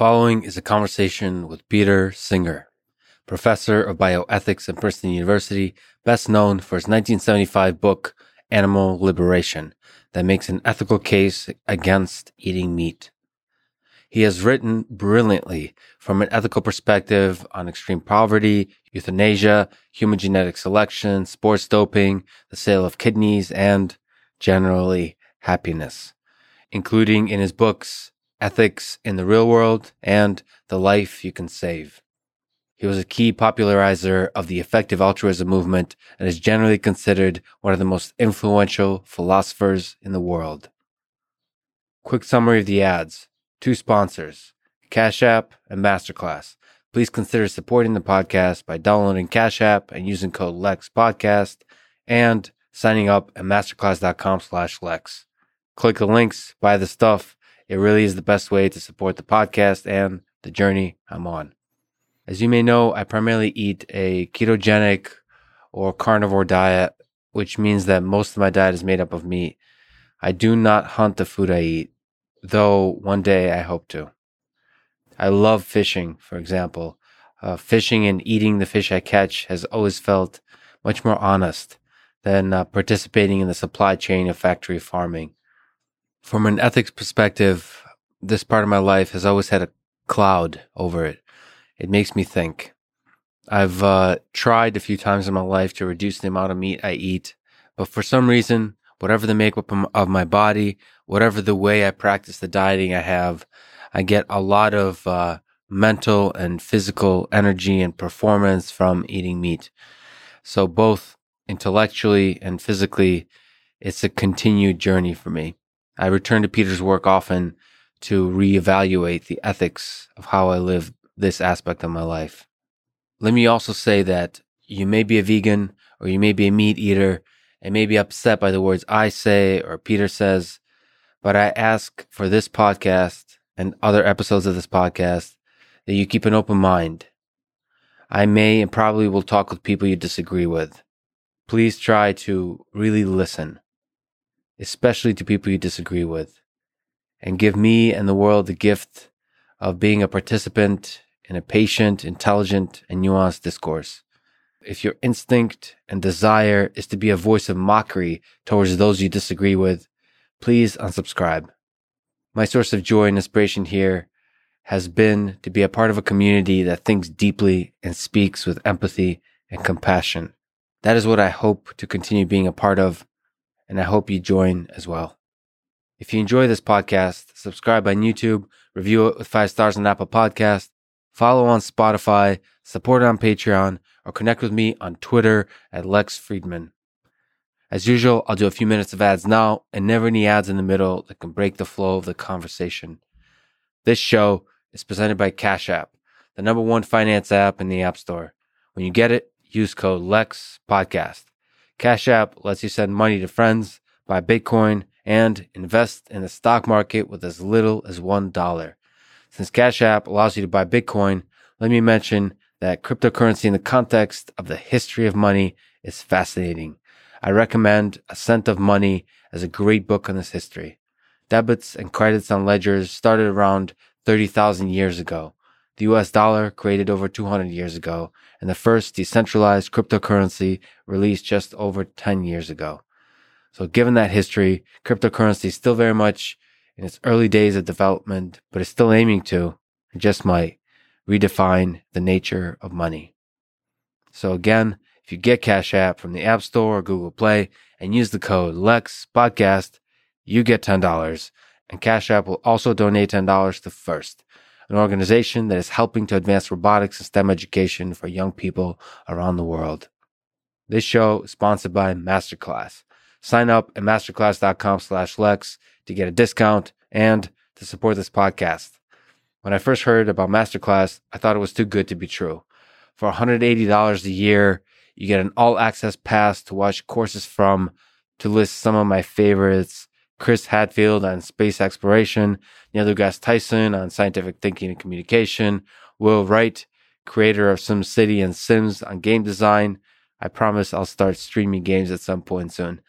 following is a conversation with Peter Singer, professor of bioethics at Princeton University, best known for his 1975 book, Animal Liberation, that makes an ethical case against eating meat. He has written brilliantly from an ethical perspective on extreme poverty, euthanasia, human genetic selection, sports doping, the sale of kidneys, and generally happiness, including in his books Ethics in the Real World and The Life You Can Save. He was a key popularizer of the effective altruism movement and is generally considered one of the most influential philosophers in the world. Quick summary of the ads. Two sponsors, Cash App and Masterclass. Please consider supporting the podcast by downloading Cash App and using code LEXPODCAST and signing up at masterclass.com slash Lex. Click the links, buy the stuff. It really is the best way to support the podcast and the journey I'm on. As you may know, I primarily eat a ketogenic or carnivore diet, which means that most of my diet is made up of meat. I do not hunt the food I eat, though one day I hope to. I love fishing, for example. Uh, fishing and eating the fish I catch has always felt much more honest than uh, participating in the supply chain of factory farming. From an ethics perspective, this part of my life has always had a cloud over it. It makes me think. I've uh, tried a few times in my life to reduce the amount of meat I eat, but for some reason, whatever the makeup of my body, whatever the way I practice the dieting I have, I get a lot of uh, mental and physical energy and performance from eating meat. So both intellectually and physically, it's a continued journey for me. I return to Peter's work often to reevaluate the ethics of how I live this aspect of my life. Let me also say that you may be a vegan or you may be a meat eater and may be upset by the words I say or Peter says, but I ask for this podcast and other episodes of this podcast that you keep an open mind. I may and probably will talk with people you disagree with. Please try to really listen, especially to people you disagree with, and give me and the world the gift of being a participant in a patient, intelligent, and nuanced discourse. If your instinct and desire is to be a voice of mockery towards those you disagree with, please unsubscribe. My source of joy and inspiration here has been to be a part of a community that thinks deeply and speaks with empathy and compassion. That is what I hope to continue being a part of, and I hope you join as well. If you enjoy this podcast, subscribe on YouTube, review it with five stars on Apple Podcast, follow on Spotify, support on Patreon, or connect with me on Twitter at Lex Fridman. As usual, I'll do a few minutes of ads now and never any ads in the middle that can break the flow of the conversation. This show is presented by Cash App, the number one finance app in the App Store. When you get it, use code LEX Podcast. Cash App lets you send money to friends, buy Bitcoin, and invest in the stock market with as little as $1. Since Cash App allows you to buy Bitcoin, let me mention that cryptocurrency in the context of the history of money is fascinating. I recommend Ascent of Money as a great book on this history. Debits and credits on ledgers started around 30,000 years ago. The US dollar created over 200 years ago, and the first decentralized cryptocurrency released just over 10 years ago. So given that history, cryptocurrency is still very much in its early days of development, but is still aiming to, and just might, redefine the nature of money. So again, if you get Cash App from the App Store or Google Play and use the code LEX podcast, you get $10 and Cash App will also donate $10 to FIRST, an organization that is helping to advance robotics and STEM education for young people around the world. This show is sponsored by Masterclass. Sign up at masterclass.com slash Lex to get a discount and to support this podcast. When I first heard about Masterclass, I thought it was too good to be true. For $180 a year, you get an all access pass to watch courses from, to list some of my favorites, Chris Hadfield on space exploration, Neil deGrasse Tyson on scientific thinking and communication, Will Wright, creator of SimCity and Sims on game design. I promise I'll start streaming games at some point soon.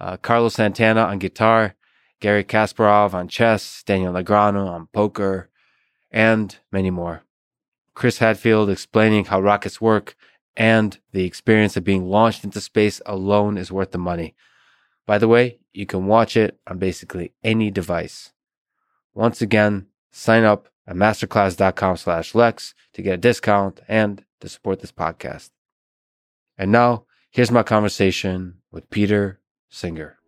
Uh, Carlos Santana on guitar, Garry Kasparov on chess, Daniel Negreanu on poker, and many more. Chris Hadfield explaining how rockets work and the experience of being launched into space alone is worth the money. By the way, you can watch it on basically any device. Once again, sign up at masterclass.com slash Lex to get a discount and to support this podcast. And now, here's my conversation with Peter Singer.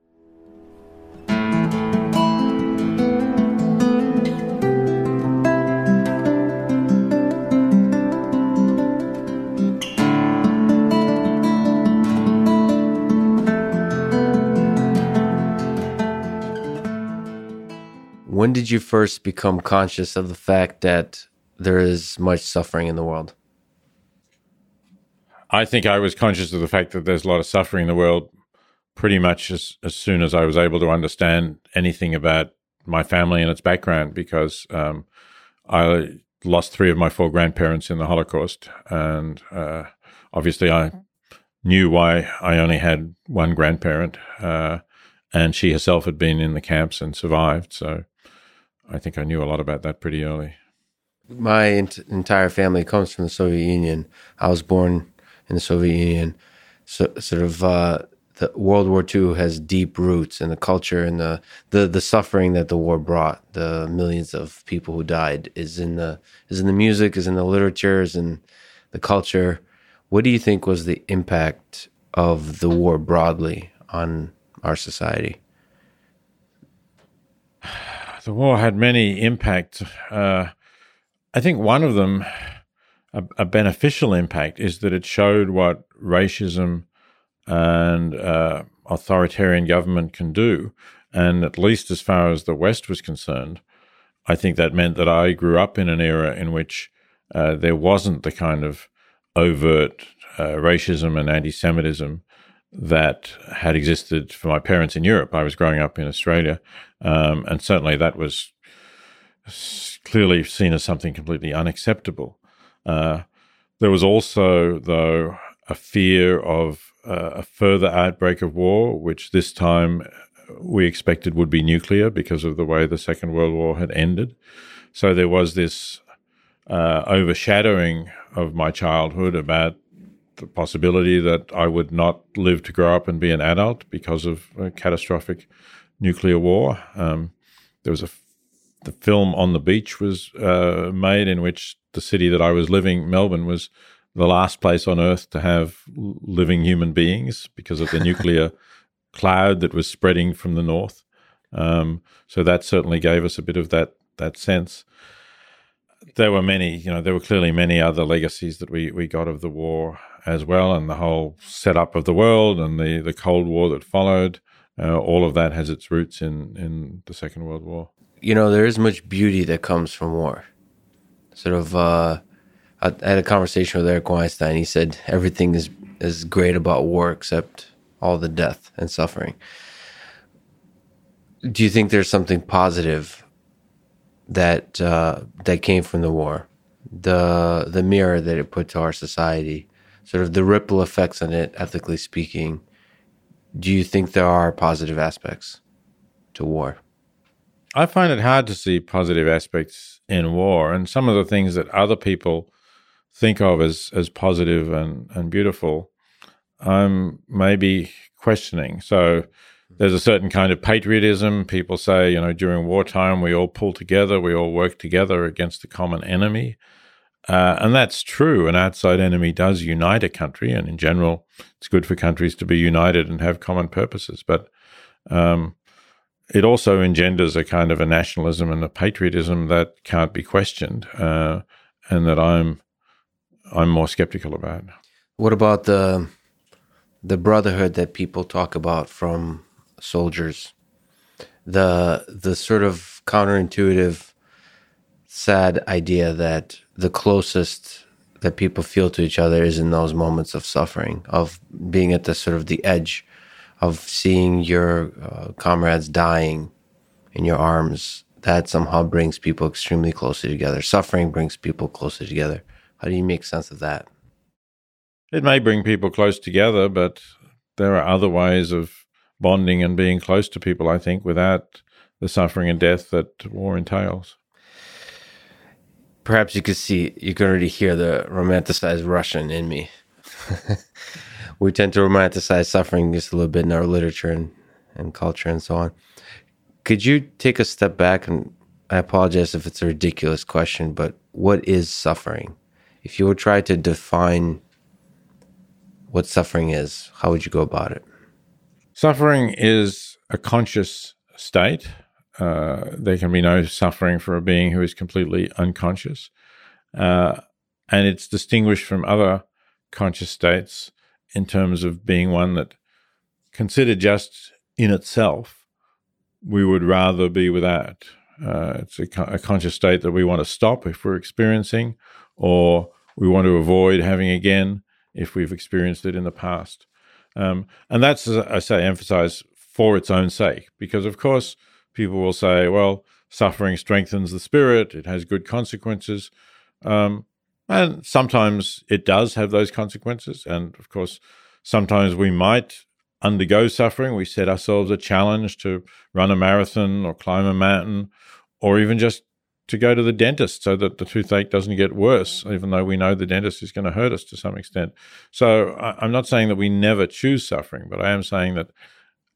When did you first become conscious of the fact that there is much suffering in the world? I think I was conscious of the fact that there's a lot of suffering in the world pretty much as, as soon as I was able to understand anything about my family and its background because um, I lost three of my four grandparents in the Holocaust. And uh, obviously, I knew why I only had one grandparent. Uh, and she herself had been in the camps and survived. So I think I knew a lot about that pretty early. My ent- entire family comes from the Soviet Union. I was born in the Soviet Union. So, sort of, uh, the World War II has deep roots in the culture and the, the the suffering that the war brought. The millions of people who died is in the is in the music, is in the literature, is in the culture. What do you think was the impact of the war broadly on our society? The war had many impacts. Uh, I think one of them, a, a, beneficial impact, is that it showed what racism and uh, authoritarian government can do. And at least as far as the West was concerned, I think that meant that I grew up in an era in which uh, there wasn't the kind of overt uh, racism and anti Semitism that had existed for my parents in Europe. I was growing up in Australia, um, and certainly that was clearly seen as something completely unacceptable. Uh, there was also, though, a fear of uh, a further outbreak of war, which this time we expected would be nuclear because of the way the Second World War had ended. So there was this uh, overshadowing of my childhood about the possibility that I would not live to grow up and be an adult because of a catastrophic nuclear war. Um, there was a the film on the beach was uh, made in which the city that I was living, Melbourne, was the last place on earth to have living human beings because of the nuclear cloud that was spreading from the north. Um, so that certainly gave us a bit of that that sense. There were many, you know, there were clearly many other legacies that we we got of the war as well, and the whole setup of the world and the, the Cold War that followed. Uh, all of that has its roots in, in the Second World War. You know, there is much beauty that comes from war. Sort of, uh, I had a conversation with Eric Weinstein. He said everything is is great about war except all the death and suffering. Do you think there's something positive that uh, that came from the war? The the mirror that it put to our society sort of the ripple effects on it, ethically speaking, do you think there are positive aspects to war? I find it hard to see positive aspects in war, and some of the things that other people think of as as positive and and beautiful, I'm maybe questioning. So there's a certain kind of patriotism. People say, you know, during wartime we all pull together, we all work together against the common enemy. Uh, and that's true. An outside enemy does unite a country, and in general, it's good for countries to be united and have common purposes. But um, it also engenders a kind of a nationalism and a patriotism that can't be questioned, uh, and that I'm I'm more skeptical about. What about the the brotherhood that people talk about from soldiers? The the sort of counterintuitive, sad idea that the closest that people feel to each other is in those moments of suffering, of being at the sort of the edge, of seeing your uh, comrades dying in your arms. That somehow brings people extremely closer together. Suffering brings people closer together. How do you make sense of that? It may bring people close together, but there are other ways of bonding and being close to people, I think, without the suffering and death that war entails perhaps you could see, you can already hear the romanticized Russian in me. we tend to romanticize suffering just a little bit in our literature and, and culture and so on. Could you take a step back? And I apologize if it's a ridiculous question, but what is suffering? If you would try to define what suffering is, how would you go about it? Suffering is a conscious state. Uh, there can be no suffering for a being who is completely unconscious. Uh, and it's distinguished from other conscious states in terms of being one that, considered just in itself, we would rather be without. Uh, it's a, a, conscious state that we want to stop if we're experiencing, or we want to avoid having again if we've experienced it in the past. Um, and that's, as I say, emphasize for its own sake, because of course, people will say, well, suffering strengthens the spirit, it has good consequences. Um, and sometimes it does have those consequences. And of course, sometimes we might undergo suffering. We set ourselves a challenge to run a marathon or climb a mountain or even just to go to the dentist so that the toothache doesn't get worse, even though we know the dentist is going to hurt us to some extent. So I'm not saying that we never choose suffering, but I am saying that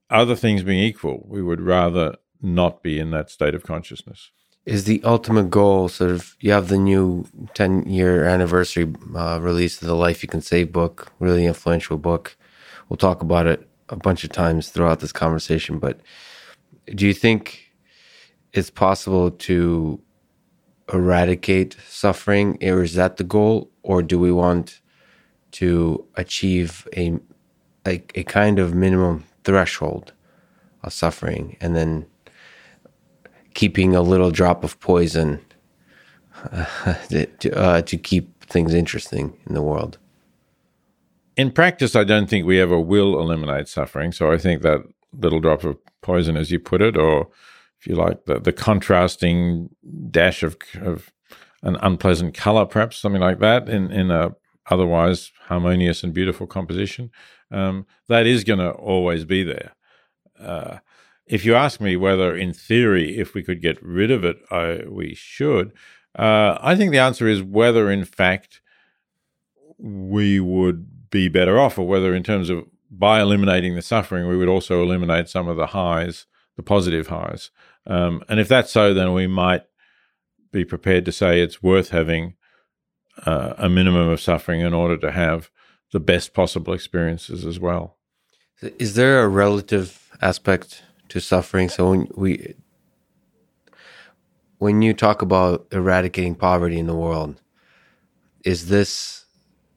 other things being equal, we would rather not be in that state of consciousness. Is the ultimate goal sort of you have the new 10 year anniversary uh, release of the life you can save book really influential book. We'll talk about it a bunch of times throughout this conversation but do you think it's possible to eradicate suffering or is that the goal or do we want to achieve a a, a kind of minimum threshold of suffering and then keeping a little drop of poison uh, to, uh, to keep things interesting in the world. In practice, I don't think we ever will eliminate suffering. So I think that little drop of poison, as you put it, or if you like, the, the contrasting dash of, of an unpleasant color, perhaps something like that, in, in a otherwise harmonious and beautiful composition, um, that is going to always be there. Uh, if you ask me whether, in theory, if we could get rid of it, I, we should, uh, I think the answer is whether, in fact, we would be better off, or whether, in terms of by eliminating the suffering, we would also eliminate some of the highs, the positive highs. Um, and if that's so, then we might be prepared to say it's worth having uh, a minimum of suffering in order to have the best possible experiences as well. Is there a relative aspect to suffering. So when we when you talk about eradicating poverty in the world, is this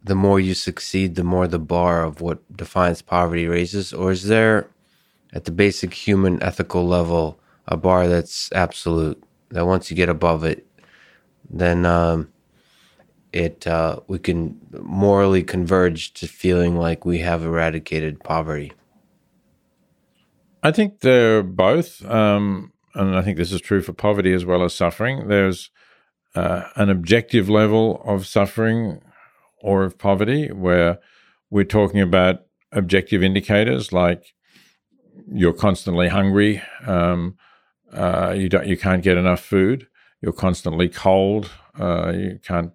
the more you succeed, the more the bar of what defines poverty raises, or is there at the basic human ethical level a bar that's absolute that once you get above it, then um, it uh, we can morally converge to feeling like we have eradicated poverty. I think they're both. Um, and I think this is true for poverty as well as suffering. There's uh, an objective level of suffering or of poverty where we're talking about objective indicators like you're constantly hungry, um, uh, you don't, you can't get enough food, you're constantly cold, uh, you can't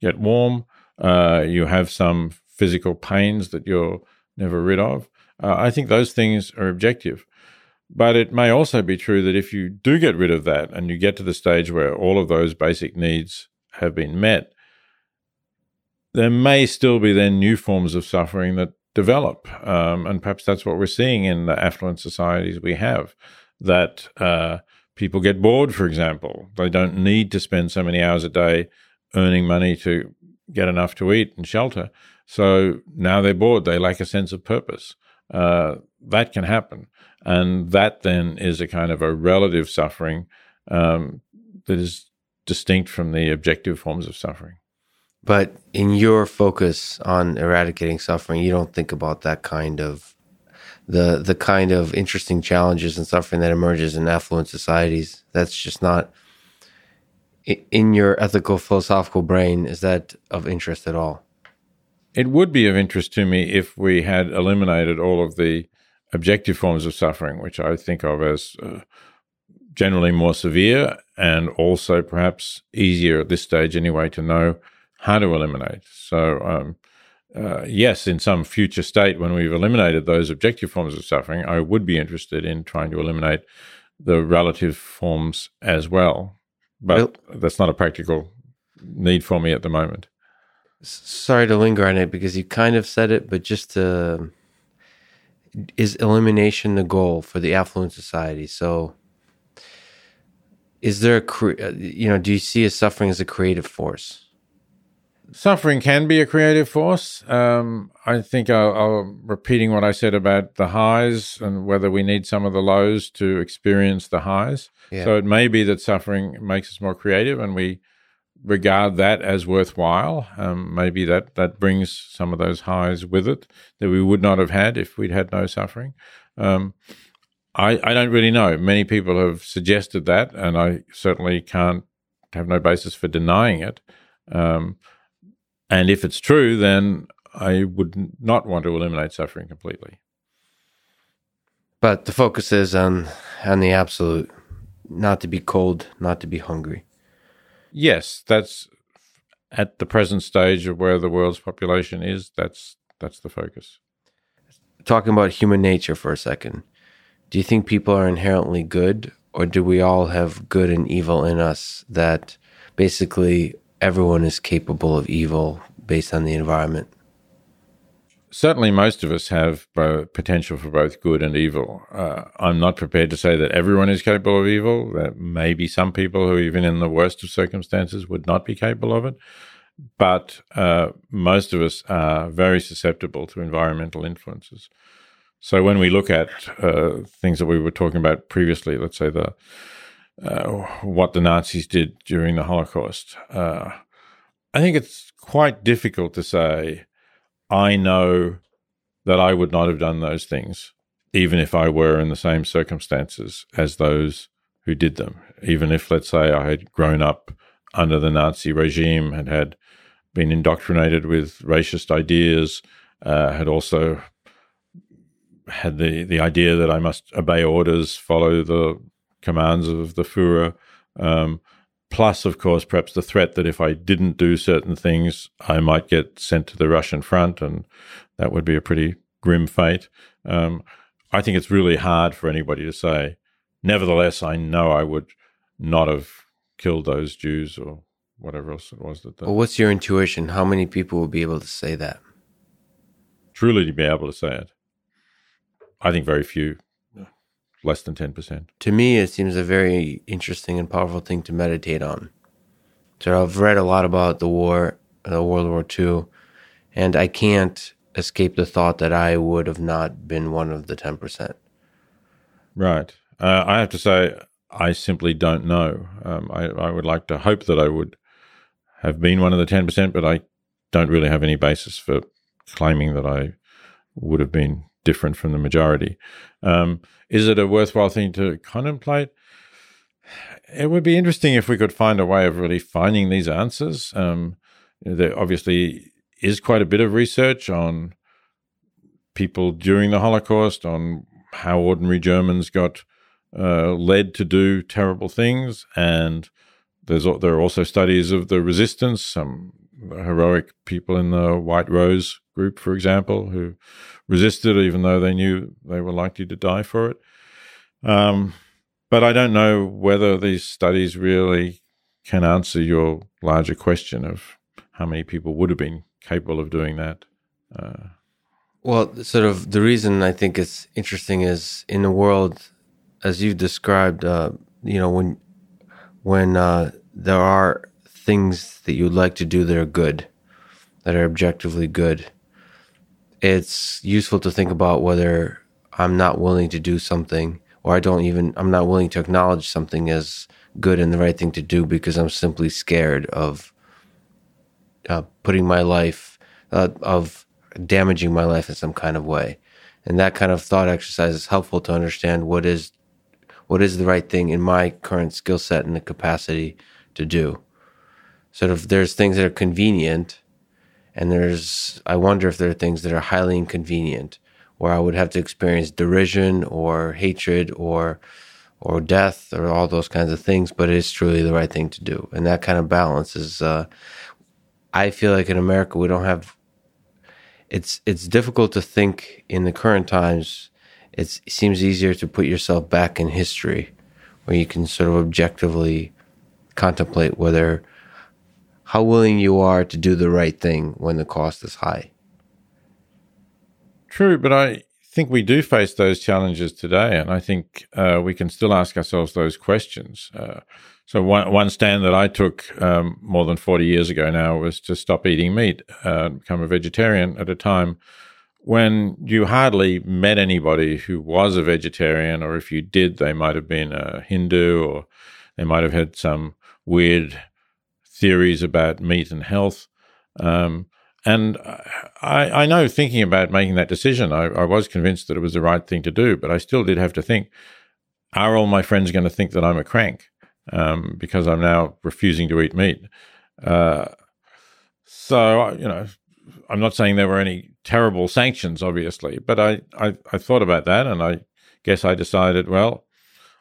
get warm, uh, you have some physical pains that you're never rid of. Uh, I think those things are objective. But it may also be true that if you do get rid of that and you get to the stage where all of those basic needs have been met, there may still be then new forms of suffering that develop. Um, and perhaps that's what we're seeing in the affluent societies we have that uh, people get bored, for example. They don't need to spend so many hours a day earning money to get enough to eat and shelter. So now they're bored. They lack a sense of purpose uh, that can happen. And that then is a kind of a relative suffering um, that is distinct from the objective forms of suffering. But in your focus on eradicating suffering, you don't think about that kind of the the kind of interesting challenges and suffering that emerges in affluent societies. That's just not in your ethical philosophical brain. Is that of interest at all? It would be of interest to me if we had eliminated all of the objective forms of suffering, which I think of as uh, generally more severe and also perhaps easier at this stage anyway to know how to eliminate. So, um, uh, yes, in some future state when we've eliminated those objective forms of suffering, I would be interested in trying to eliminate the relative forms as well. But well, that's not a practical need for me at the moment. Sorry to linger on it because you kind of said it, but just to, is elimination the goal for the affluent society? So, is there a, you know, do you see a suffering as a creative force? Suffering can be a creative force. Um, I think I'll, I'll, repeating what I said about the highs and whether we need some of the lows to experience the highs. Yeah. So it may be that suffering makes us more creative, and we regard that as worthwhile. Um, maybe that that brings some of those highs with it that we would not have had if we'd had no suffering. Um, I, I don't really know. Many people have suggested that, and I certainly can't have no basis for denying it. Um, and if it's true, then I would not want to eliminate suffering completely. But the focus is on on the absolute, not to be cold, not to be hungry. Yes, that's at the present stage of where the world's population is. That's that's the focus. Talking about human nature for a second, do you think people are inherently good, or do we all have good and evil in us? That basically everyone is capable of evil based on the environment. Certainly, most of us have potential for both good and evil. Uh, I'm not prepared to say that everyone is capable of evil. That maybe some people who, even in the worst of circumstances, would not be capable of it. But uh, most of us are very susceptible to environmental influences. So when we look at uh, things that we were talking about previously, let's say the uh, what the Nazis did during the Holocaust, uh, I think it's quite difficult to say, I know that I would not have done those things, even if I were in the same circumstances as those who did them. Even if, let's say, I had grown up under the Nazi regime, had had been indoctrinated with racist ideas, uh, had also had the, the idea that I must obey orders, follow the commands of the Fuhrer. Um, plus, of course, perhaps the threat that if I didn't do certain things, I might get sent to the Russian front, and that would be a pretty grim fate. Um, I think it's really hard for anybody to say. Nevertheless, I know I would not have killed those Jews or whatever else it was that. Well, what's your intuition? How many people will be able to say that? Truly, to be able to say it, I think very few less than 10%. To me, it seems a very interesting and powerful thing to meditate on. So I've read a lot about the war, the World War II, and I can't escape the thought that I would have not been one of the 10%. Right. Uh, I have to say, I simply don't know. Um, I, I would like to hope that I would have been one of the 10%, but I don't really have any basis for claiming that I would have been different from the majority. Um, is it a worthwhile thing to contemplate? It would be interesting if we could find a way of really finding these answers. Um, there obviously is quite a bit of research on people during the Holocaust, on how ordinary Germans got uh, led to do terrible things, and there's there are also studies of the resistance, some heroic people in the White Rose group, for example, who resisted even though they knew they were likely to die for it. Um, but I don't know whether these studies really can answer your larger question of how many people would have been capable of doing that. Uh, well, sort of the reason I think it's interesting is in the world, as you've described, uh, you know, when when uh, there are things that you'd like to do that are good, that are objectively good, it's useful to think about whether I'm not willing to do something or I don't even, I'm not willing to acknowledge something as good and the right thing to do because I'm simply scared of uh, putting my life, uh, of damaging my life in some kind of way. And that kind of thought exercise is helpful to understand what is what is the right thing in my current skill set and the capacity to do. Sort of there's things that are convenient and there's, I wonder if there are things that are highly inconvenient where I would have to experience derision or hatred or, or death or all those kinds of things, but it is truly the right thing to do. And that kind of balance is, uh, I feel like in America we don't have. It's it's difficult to think in the current times. It seems easier to put yourself back in history, where you can sort of objectively contemplate whether how willing you are to do the right thing when the cost is high. True, but I think we do face those challenges today, and I think uh, we can still ask ourselves those questions. Uh, so one one stand that I took um, more than forty years ago now was to stop eating meat, uh, become a vegetarian at a time when you hardly met anybody who was a vegetarian, or if you did, they might have been a Hindu, or they might have had some weird theories about meat and health. Um, and I, I, know thinking about making that decision, I, I, was convinced that it was the right thing to do, but I still did have to think are all my friends going to think that I'm a crank um, because I'm now refusing to eat meat? Uh, so, you know, I'm not saying there were any terrible sanctions, obviously, but I, I, I thought about that and I guess I decided, well,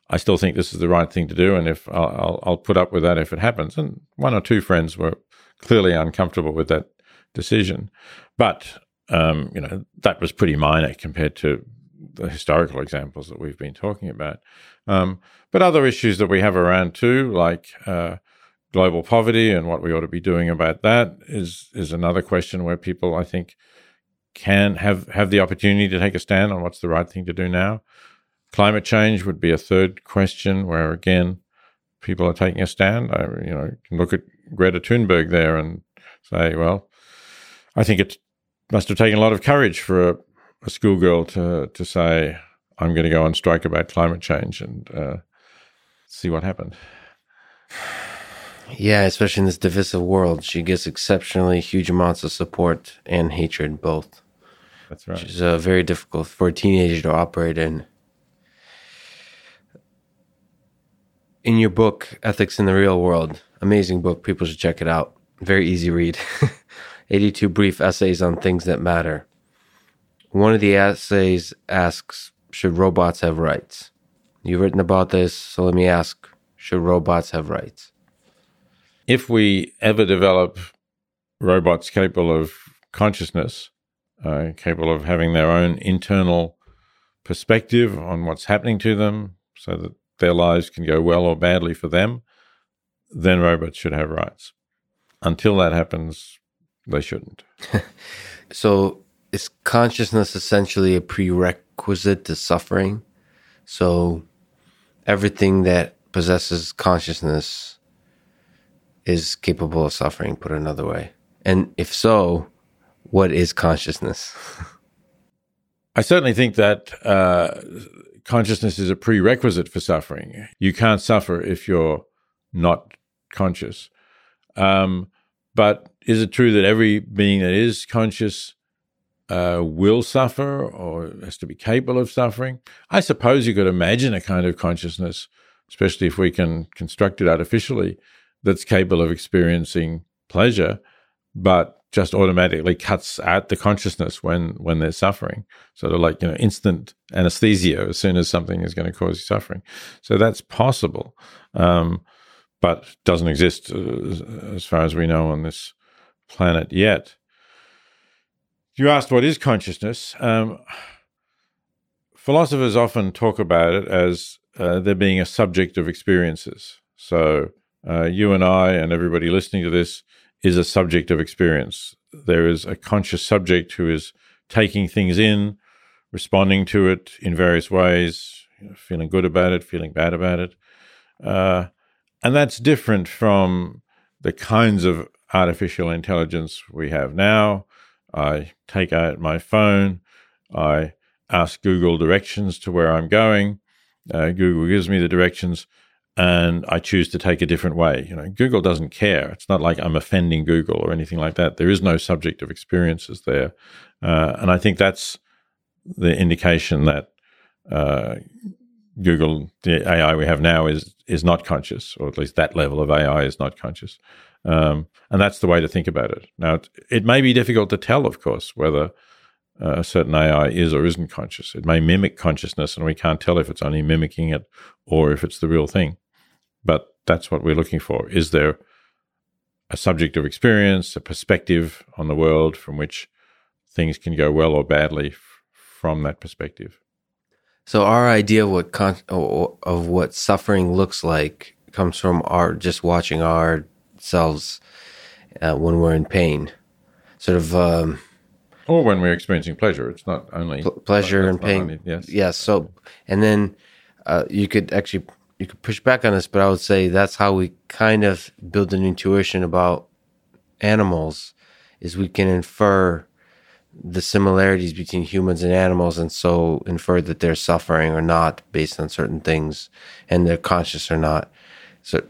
I still think this is the right thing to do, and if I'll, I'll, put up with that if it happens. And one or two friends were clearly uncomfortable with that decision, but um, you know that was pretty minor compared to the historical examples that we've been talking about. Um, but other issues that we have around too, like uh, global poverty and what we ought to be doing about that, is is another question where people, I think, can have have the opportunity to take a stand on what's the right thing to do now. Climate change would be a third question where, again, people are taking a stand. I, you know, can look at Greta Thunberg there and say, well, I think it must have taken a lot of courage for a, a schoolgirl to to say, I'm going to go on strike about climate change and uh, see what happened. Yeah, especially in this divisive world, she gets exceptionally huge amounts of support and hatred both. That's right. Which is uh, very difficult for a teenager to operate in. In your book, Ethics in the Real World, amazing book. People should check it out. Very easy read. 82 brief essays on things that matter. One of the essays asks Should robots have rights? You've written about this, so let me ask Should robots have rights? If we ever develop robots capable of consciousness, uh, capable of having their own internal perspective on what's happening to them, so that their lives can go well or badly for them, then robots should have rights. Until that happens, they shouldn't. so, is consciousness essentially a prerequisite to suffering? So, everything that possesses consciousness is capable of suffering, put another way. And if so, what is consciousness? I certainly think that uh, consciousness is a prerequisite for suffering. You can't suffer if you're not conscious. Um, but is it true that every being that is conscious uh, will suffer or has to be capable of suffering? I suppose you could imagine a kind of consciousness, especially if we can construct it artificially, that's capable of experiencing pleasure, but just automatically cuts out the consciousness when when they're suffering. Sort of like you know instant anesthesia as soon as something is going to cause you suffering. So that's possible um, but doesn't exist uh, as far as we know on this planet yet. You asked what is consciousness um, philosophers often talk about it as uh, there being a subject of experiences. So uh, you and i and everybody listening to this is a subject of experience. There is a conscious subject who is taking things in, responding to it in various ways, feeling good about it, feeling bad about it. Uh, and that's different from the kinds of artificial intelligence we have now. I take out my phone, I ask Google directions to where I'm going. Uh, Google gives me the directions and I choose to take a different way. You know, Google doesn't care. It's not like I'm offending Google or anything like that. There is no subject of experiences there, uh, and I think that's the indication that uh, Google, the AI we have now, is is not conscious, or at least that level of AI is not conscious. Um, and that's the way to think about it. Now, it, it may be difficult to tell, of course, whether uh, a certain AI is or isn't conscious. It may mimic consciousness, and we can't tell if it's only mimicking it or if it's the real thing. But that's what we're looking for. Is there a subject of experience, a perspective on the world from which things can go well or badly f- from that perspective? So our idea of what con- of what suffering looks like comes from our just watching ourselves uh, when we're in pain, sort of. Um, or when we're experiencing pleasure, it's not only pl- pleasure and pain. Only, yes, yes. So, and then uh, you could actually you could push back on this, but I would say that's how we kind of build an intuition about animals, is we can infer the similarities between humans and animals and so infer that they're suffering or not based on certain things and they're conscious or not. So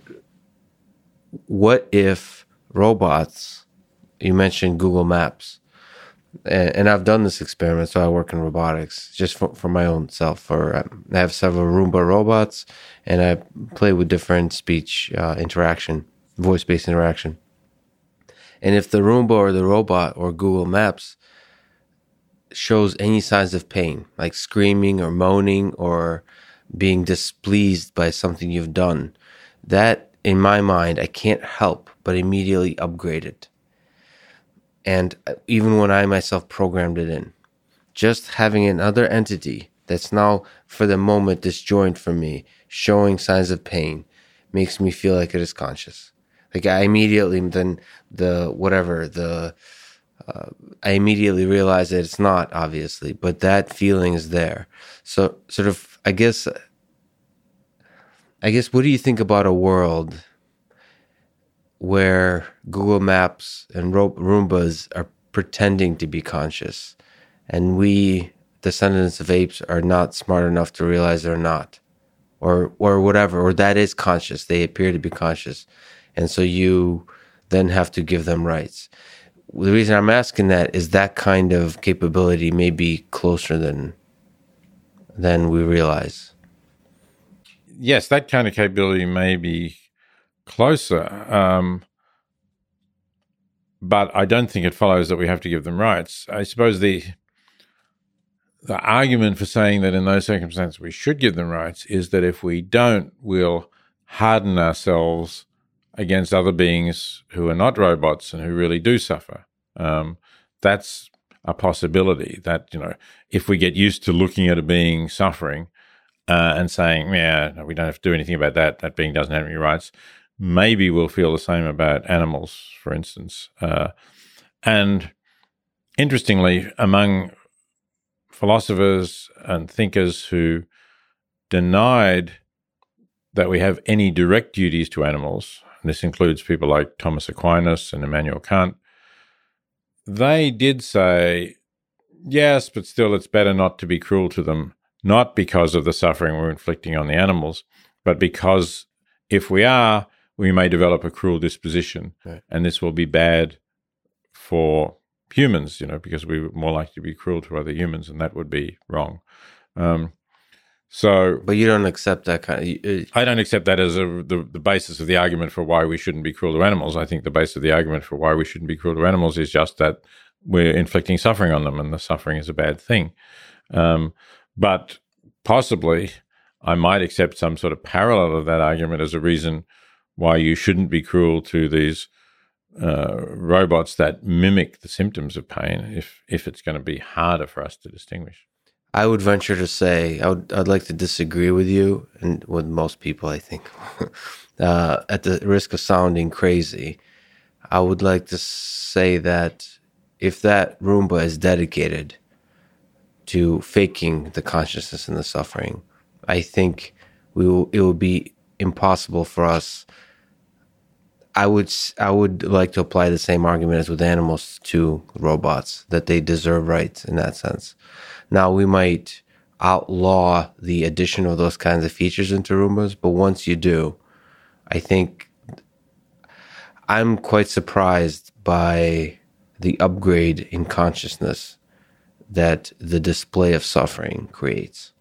what if robots you mentioned Google Maps and, and I've done this experiment so I work in robotics just for, for my own self for um, I have several Roomba robots and I play with different speech uh, interaction voice-based interaction and if the Roomba or the robot or Google Maps shows any signs of pain, like screaming or moaning or being displeased by something you've done, that in my mind, I can't help but immediately upgrade it. And even when I myself programmed it in, just having another entity that's now for the moment disjoint from me, showing signs of pain, makes me feel like it is conscious. Like I immediately then the whatever the uh, I immediately realize that it's not obviously, but that feeling is there. So, sort of, I guess, I guess, what do you think about a world where Google Maps and Roombas are pretending to be conscious, and we, descendants of apes, are not smart enough to realize they're not, or or whatever, or that is conscious. They appear to be conscious, and so you then have to give them rights the reason I'm asking that is that kind of capability may be closer than than we realize. Yes, that kind of capability may be closer, um, but I don't think it follows that we have to give them rights. I suppose the the argument for saying that in those circumstances we should give them rights is that if we don't, we'll harden ourselves against other beings who are not robots and who really do suffer. Um, that's a possibility that, you know, if we get used to looking at a being suffering uh, and saying, yeah, we don't have to do anything about that, that being doesn't have any rights, maybe we'll feel the same about animals, for instance. Uh, and interestingly, among philosophers and thinkers who denied that we have any direct duties to animals, and this includes people like Thomas Aquinas and Immanuel Kant, they did say, yes, but still it's better not to be cruel to them, not because of the suffering we're inflicting on the animals, but because if we are, we may develop a cruel disposition, right. and this will be bad for humans, you know, because we're more likely to be cruel to other humans, and that would be wrong. Um, so, but you don't accept that kind. Of, uh, I don't accept that as a, the the basis of the argument for why we shouldn't be cruel to animals. I think the basis of the argument for why we shouldn't be cruel to animals is just that we're inflicting suffering on them, and the suffering is a bad thing. Um, but possibly, I might accept some sort of parallel of that argument as a reason why you shouldn't be cruel to these uh, robots that mimic the symptoms of pain. If if it's going to be harder for us to distinguish. I would venture to say I would I'd like to disagree with you and with most people. I think, uh, at the risk of sounding crazy, I would like to say that if that Roomba is dedicated to faking the consciousness and the suffering, I think we will, it will be impossible for us. I would I would like to apply the same argument as with animals to robots that they deserve rights in that sense. Now we might outlaw the addition of those kinds of features into Roombas, but once you do, I think I'm quite surprised by the upgrade in consciousness that the display of suffering creates.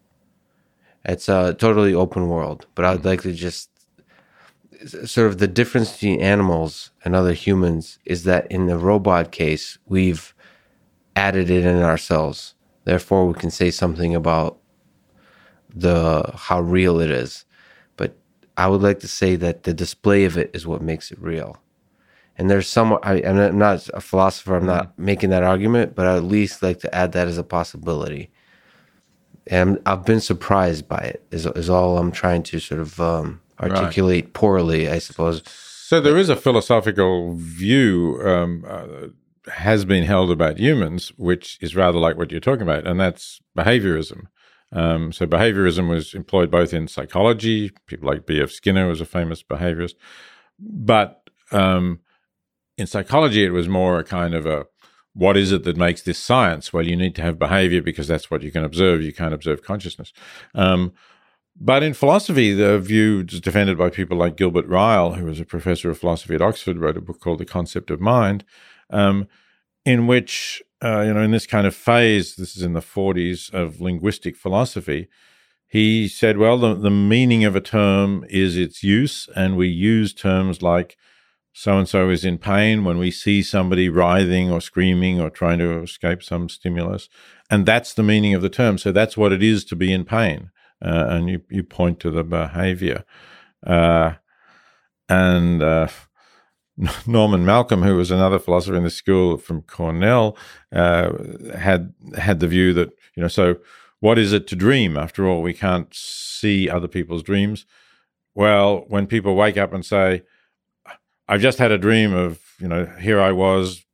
It's a totally open world, but I'd hmm. like to just sort of the difference between animals and other humans is that in the robot case, we've added it in ourselves. Therefore, we can say something about the how real it is. But I would like to say that the display of it is what makes it real. And there's some. I, am not a philosopher. I'm not mm-hmm. making that argument, but I at least like to add that as a possibility. And I've been surprised by it. Is is all I'm trying to sort of um, articulate right. poorly, I suppose. So there is a philosophical view um, uh, has been held about humans, which is rather like what you're talking about, and that's behaviorism. Um, so behaviorism was employed both in psychology. People like B.F. Skinner was a famous behaviorist, but um, in psychology, it was more a kind of a what is it that makes this science? Well, you need to have behavior because that's what you can observe. You can't observe consciousness. Um, but in philosophy, the view is defended by people like Gilbert Ryle, who was a professor of philosophy at Oxford, wrote a book called The Concept of Mind, um, in which, uh, you know, in this kind of phase, this is in the 40s of linguistic philosophy, he said, well, the, the meaning of a term is its use, and we use terms like so and so is in pain when we see somebody writhing or screaming or trying to escape some stimulus. And that's the meaning of the term. So that's what it is to be in pain uh, and you, you point to the behavior. Uh, and uh, Norman Malcolm, who was another philosopher in the school from Cornell, uh, had had the view that you know, so what is it to dream? After all, we can't see other people's dreams. Well, when people wake up and say, "I've just had a dream of you know, here I was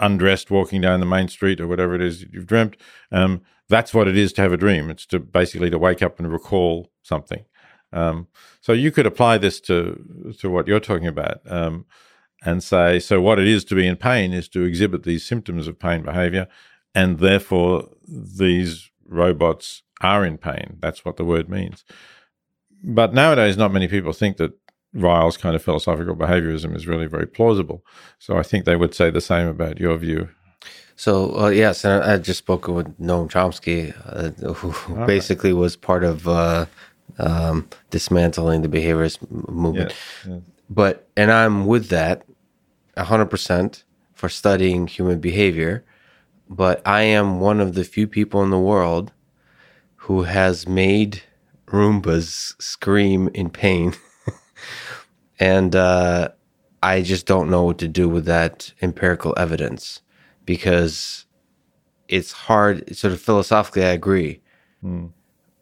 undressed walking down the main street or whatever it is you've dreamt," um, that's what it is to have a dream. It's to basically to wake up and recall something. Um, so you could apply this to to what you're talking about um, and say, so what it is to be in pain is to exhibit these symptoms of pain behavior, and therefore these robots are in pain. That's what the word means. But nowadays, not many people think that Ryle's kind of philosophical behaviorism is really very plausible. So I think they would say the same about your view so uh, yes, and I, just spoke with Noam Chomsky, uh, who All basically was part of uh, um, dismantling the behaviorist movement. Yeah, yeah. But and I'm with that, hundred percent for studying human behavior. But I am one of the few people in the world who has made Roombas scream in pain, and uh, I just don't know what to do with that empirical evidence because it's hard. Sort of philosophically, I agree, mm.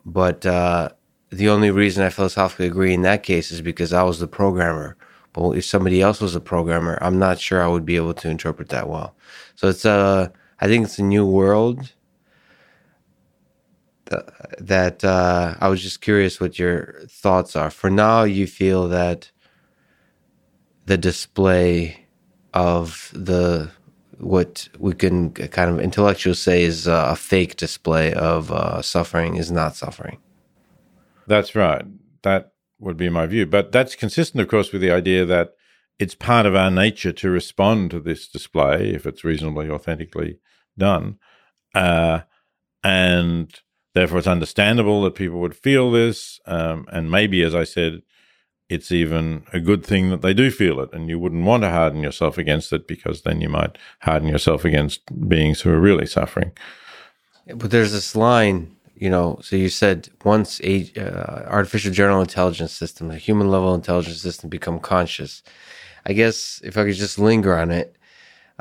but uh, the only reason I philosophically agree in that case is because I was the programmer. But if somebody else was a programmer, I'm not sure I would be able to interpret that well. So it's a, uh, I think it's a new world. That uh, I was just curious what your thoughts are. For now, you feel that the display of the what we can kind of intellectuals say is uh, a fake display of uh, suffering is not suffering. That's right. That would be my view. But that's consistent, of course, with the idea that it's part of our nature to respond to this display if it's reasonably authentically done. Uh, and therefore, it's understandable that people would feel this. Um, and maybe, as I said, it's even a good thing that they do feel it. And you wouldn't want to harden yourself against it because then you might harden yourself against beings who are really suffering. But there's this line, you know, so you said once a uh, artificial general intelligence system, a human level intelligence system become conscious. I guess if I could just linger on it.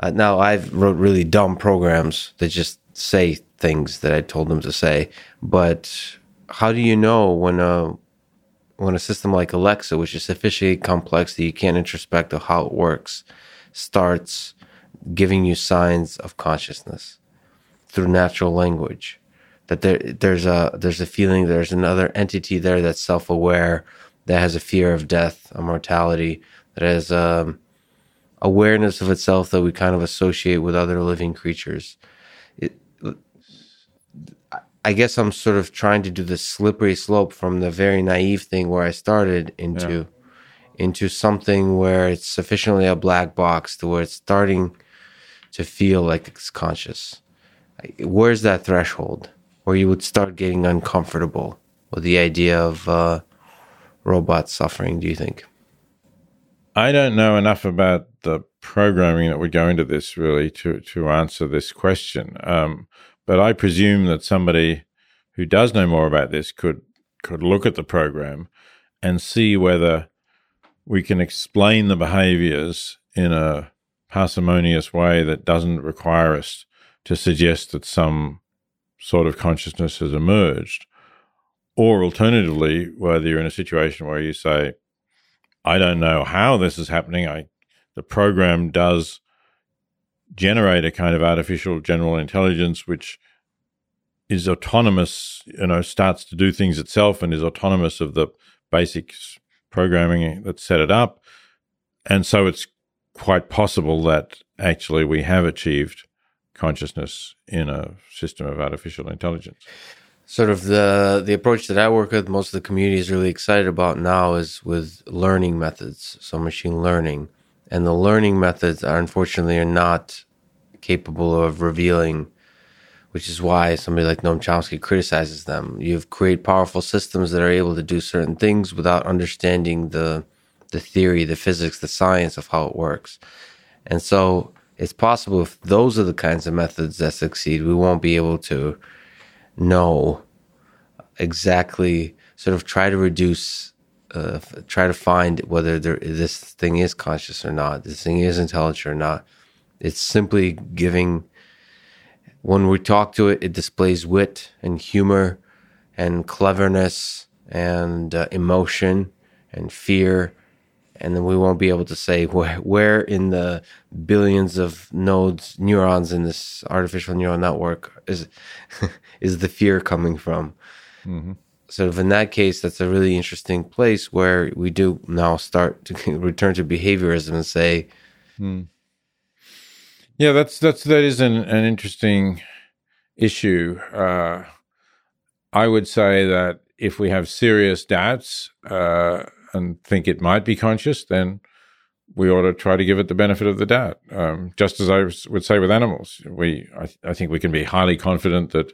Uh, now I've wrote really dumb programs that just say things that I told them to say, but how do you know when a when a system like Alexa, which is sufficiently complex that you can't introspect of how it works, starts giving you signs of consciousness through natural language, that there there's a there's a feeling there's another entity there that's self aware, that has a fear of death, a mortality, that has um, awareness of itself that we kind of associate with other living creatures. I guess I'm sort of trying to do the slippery slope from the very naive thing where I started into yeah. into something where it's sufficiently a black box to where it's starting to feel like it's conscious. Where's that threshold where you would start getting uncomfortable with the idea of uh, robots suffering? Do you think? I don't know enough about the programming that would go into this really to to answer this question. Um, but I presume that somebody who does know more about this could could look at the program and see whether we can explain the behaviors in a parsimonious way that doesn't require us to suggest that some sort of consciousness has emerged. Or alternatively, whether you're in a situation where you say, I don't know how this is happening. I the program does generate a kind of artificial general intelligence which is autonomous, you know, starts to do things itself and is autonomous of the basic programming that set it up. And so it's quite possible that actually we have achieved consciousness in a system of artificial intelligence. Sort of the the approach that I work with, most of the community is really excited about now is with learning methods, so machine learning, and the learning methods are unfortunately are not capable of revealing which is why somebody like Noam Chomsky criticizes them. You've created powerful systems that are able to do certain things without understanding the the theory, the physics, the science of how it works. And so it's possible if those are the kinds of methods that succeed, we won't be able to know exactly, sort of try to reduce, uh, try to find whether there, this thing is conscious or not, this thing is intelligent or not. It's simply giving when we talk to it, it displays wit and humor and cleverness and uh, emotion and fear. And then we won't be able to say where, where in the billions of nodes, neurons in this artificial neural network is is the fear coming from. Mm-hmm. Sort of in that case, that's a really interesting place where we do now start to return to behaviorism and say, mm yeah, that's that's that is an, an interesting issue. Uh, I would say that if we have serious doubts uh, and think it might be conscious, then we ought to try to give it the benefit of the doubt. Um, just as I would say with animals, we I, I think we can be highly confident that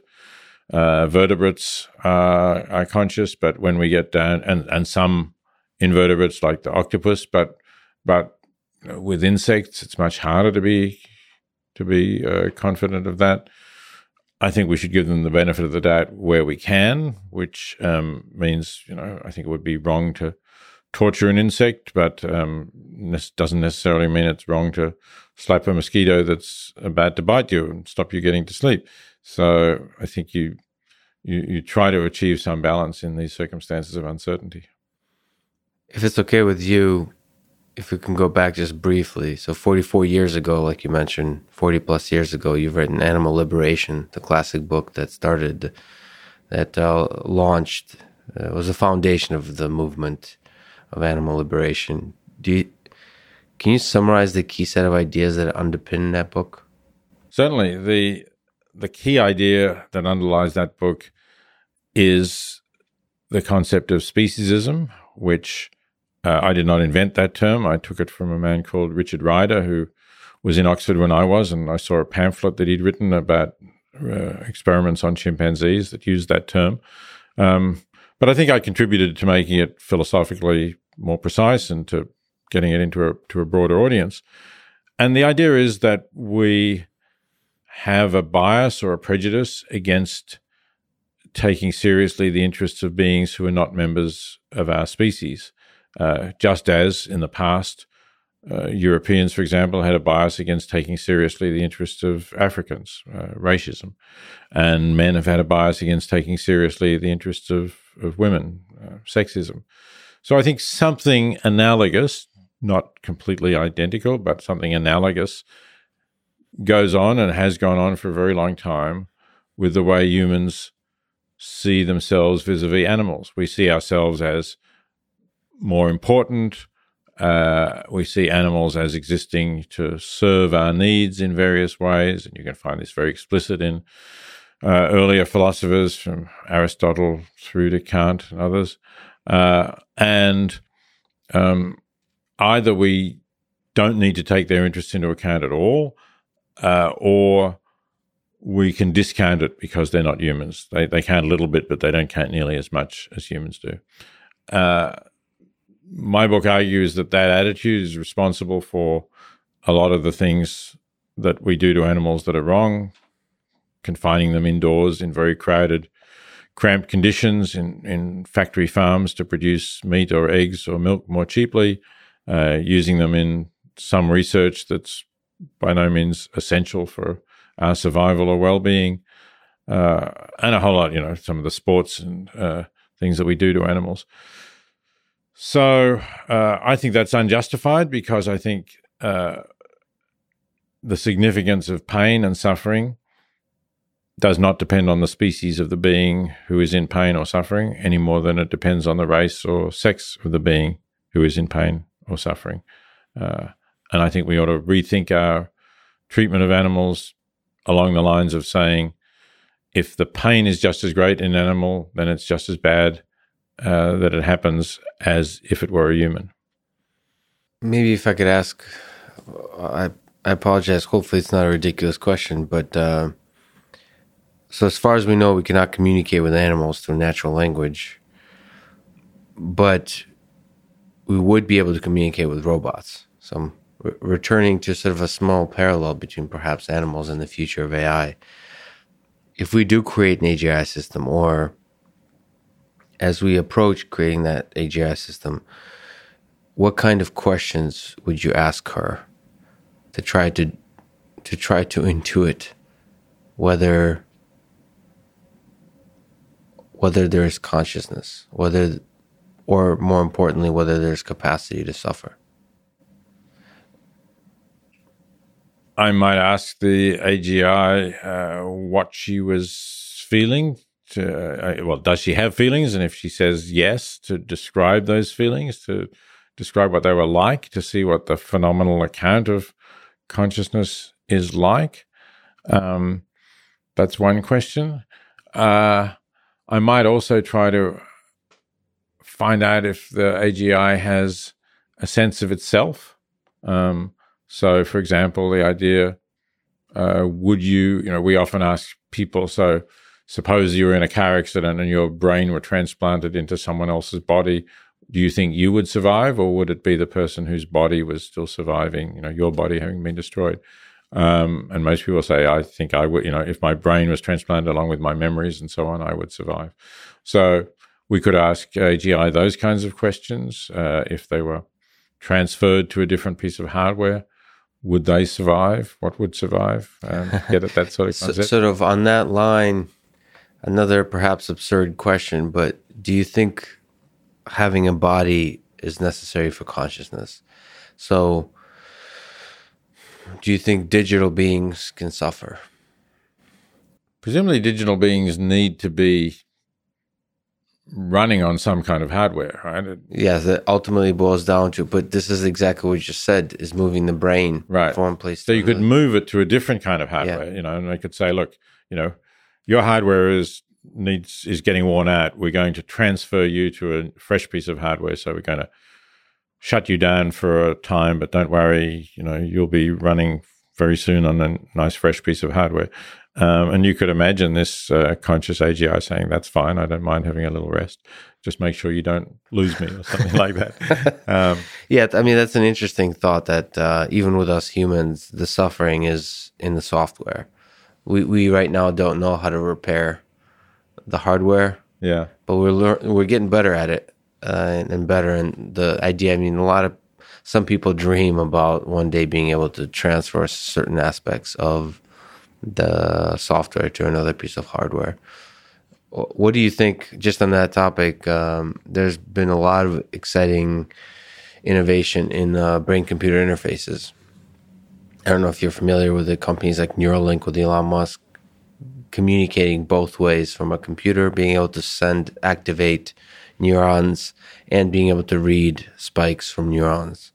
uh, vertebrates are, are, conscious, but when we get down and and some invertebrates like the octopus, but but with insects, it's much harder to be to be uh, confident of that. I think we should give them the benefit of the doubt where we can, which um, means, you know, I think it would be wrong to torture an insect, but um, this doesn't necessarily mean it's wrong to slap a mosquito that's about to bite you and stop you getting to sleep. So I think you you, you try to achieve some balance in these circumstances of uncertainty. If it's okay with you, if we can go back just briefly, so 44 years ago, like you mentioned, 40 plus years ago, you've written Animal Liberation, the classic book that started, that uh, launched, uh, was the foundation of the movement of animal liberation. Do you, can you summarize the key set of ideas that underpin that book? Certainly. The, the key idea that underlies that book is the concept of speciesism, which uh, I did not invent that term. I took it from a man called Richard Ryder, who was in Oxford when I was, and I saw a pamphlet that he'd written about uh, experiments on chimpanzees that used that term. Um, but I think I contributed to making it philosophically more precise and to getting it into a to a broader audience. And the idea is that we have a bias or a prejudice against taking seriously the interests of beings who are not members of our species. Uh, just as in the past, uh, Europeans, for example, had a bias against taking seriously the interests of Africans, uh, racism, and men have had a bias against taking seriously the interests of, of women, uh, sexism. So I think something analogous, not completely identical, but something analogous goes on and has gone on for a very long time with the way humans see themselves vis a vis animals. We see ourselves as more important. Uh, we see animals as existing to serve our needs in various ways, and you can find this very explicit in uh, earlier philosophers from Aristotle through to Kant and others. Uh, and um, either we don't need to take their interests into account at all, uh, or we can discount it because they're not humans. They, they count a little bit, but they don't count nearly as much as humans do. Uh, my book argues that that attitude is responsible for a lot of the things that we do to animals that are wrong, confining them indoors in very crowded, cramped conditions in, in factory farms to produce meat or eggs or milk more cheaply, uh, using them in some research that's by no means essential for our survival or well-being, uh, and a whole lot, you know, some of the sports and uh, things that we do to animals. So uh, I think that's unjustified because I think uh, the significance of pain and suffering does not depend on the species of the being who is in pain or suffering any more than it depends on the race or sex of the being who is in pain or suffering. Uh, and I think we ought to rethink our treatment of animals along the lines of saying if the pain is just as great in an animal, then it's just as bad uh, that it happens as if it were a human. Maybe if I could ask, I I apologize. Hopefully, it's not a ridiculous question, but uh, so as far as we know, we cannot communicate with animals through natural language, but we would be able to communicate with robots. So re- returning to sort of a small parallel between perhaps animals and the future of AI. If we do create an AGI system, or as we approach creating that AGI system, what kind of questions would you ask her to try to to try to intuit whether whether there is consciousness, whether or more importantly, whether there's capacity to suffer? I might ask the AGI uh, what she was feeling. To, uh, well, does she have feelings? And if she says yes, to describe those feelings, to describe what they were like, to see what the phenomenal account of consciousness is like. Um, that's one question. Uh, I might also try to find out if the AGI has a sense of itself. Um, so, for example, the idea uh, would you, you know, we often ask people, so suppose you were in a car accident and your brain were transplanted into someone else's body. Do you think you would survive, or would it be the person whose body was still surviving, you know, your body having been destroyed? Um, and most people say, I think I would, you know, if my brain was transplanted along with my memories and so on, I would survive. So we could ask AGI those kinds of questions uh, if they were transferred to a different piece of hardware would they survive? What would survive? Um, get at that sort of concept. sort of on that line, another perhaps absurd question, but do you think having a body is necessary for consciousness? So, do you think digital beings can suffer? Presumably, digital beings need to be running on some kind of hardware, right? It, yes, that ultimately boils down to. But this is exactly what you just said: is moving the brain right from one place. So you could move it to a different kind of hardware, yeah. you know, and they could say, look, you know, your hardware is needs is getting worn out. We're going to transfer you to a fresh piece of hardware. So we're going to shut you down for a time, but don't worry, you know, you'll be running very soon on a nice fresh piece of hardware. Um, and you could imagine this uh, conscious AGI saying, "That's fine. I don't mind having a little rest. Just make sure you don't lose me or something like that." Um, yeah, I mean that's an interesting thought. That uh, even with us humans, the suffering is in the software. We we right now don't know how to repair the hardware. Yeah, but we're lear- we're getting better at it uh, and, and better. And the idea, I mean, a lot of some people dream about one day being able to transfer certain aspects of the software to another piece of hardware. What do you think, just on that topic? Um, there's been a lot of exciting innovation in uh, brain computer interfaces. I don't know if you're familiar with the companies like Neuralink with Elon Musk communicating both ways from a computer, being able to send, activate neurons, and being able to read spikes from neurons,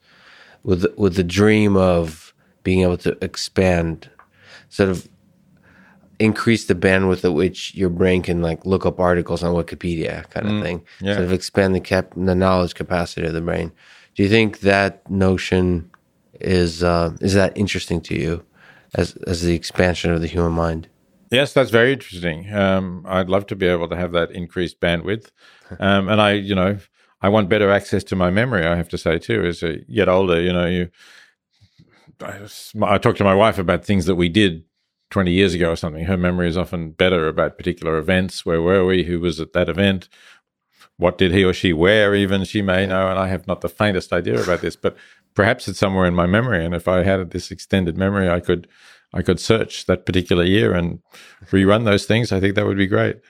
with with the dream of being able to expand, sort of increase the bandwidth at which your brain can like look up articles on Wikipedia, kind of mm, thing. Yeah. Sort of expand the cap the knowledge capacity of the brain. Do you think that notion is uh, is that interesting to you as as the expansion of the human mind? Yes, that's very interesting. Um, I'd love to be able to have that increased bandwidth, um, and I, you know, I want better access to my memory. I have to say too, as I get older, you know, you I, I talk to my wife about things that we did 20 years ago or something. Her memory is often better about particular events. Where were we? Who was at that event? What did he or she wear? Even she may know, and I have not the faintest idea about this. But perhaps it's somewhere in my memory, and if I had this extended memory, I could I could search that particular year and rerun those things. I think that would be great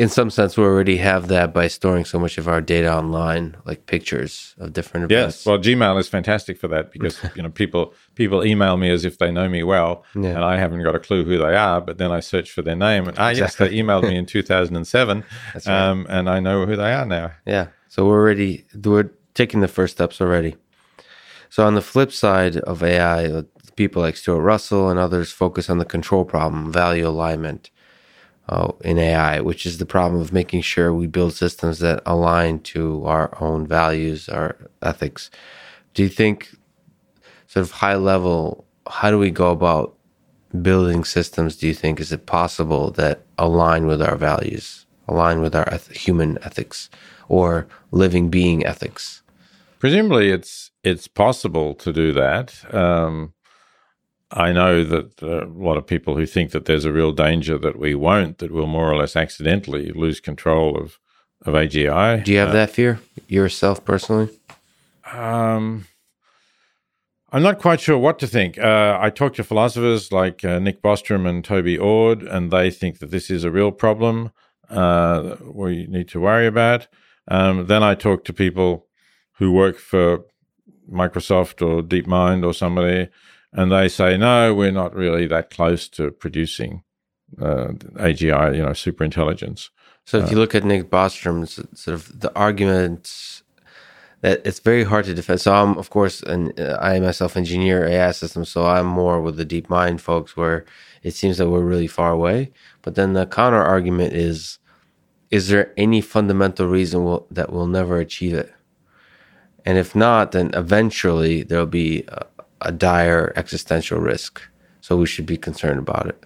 in some sense, we already have that by storing so much of our data online, like pictures of different events. Yes, well, Gmail is fantastic for that because you know people people email me as if they know me well, yeah. and I haven't got a clue who they are. But then I search for their name, and ah, exactly. yes, they emailed me in 2007, right. um, and I know who they are now. Yeah, so we're already we're taking the first steps already. So on the flip side of AI, people like Stuart Russell and others focus on the control problem, value alignment uh, in AI, which is the problem of making sure we build systems that align to our own values, our ethics. Do you think, sort of high level, how do we go about building systems? Do you think is it possible that align with our values, align with our eth- human ethics, or living being ethics? Presumably, it's it's possible to do that. Um, I know that uh, a lot of people who think that there's a real danger that we won't, that we'll more or less accidentally lose control of, of AGI. Do you have uh, that fear yourself personally? Um, I'm not quite sure what to think. Uh, I talk to philosophers like uh, Nick Bostrom and Toby Ord, and they think that this is a real problem uh, we need to worry about. Um, then I talk to people who work for Microsoft or DeepMind or somebody and they say no, we're not really that close to producing uh, AGI, you know, super intelligence. So if uh, you look at Nick Bostrom's sort of the arguments that it's very hard to defend. So I'm, of course, an uh, I myself engineer AI systems, so I'm more with the DeepMind folks, where it seems that we're really far away. But then the counter argument is: Is there any fundamental reason we'll, that we'll never achieve it? And if not, then eventually there'll be a, a dire existential risk. So we should be concerned about it.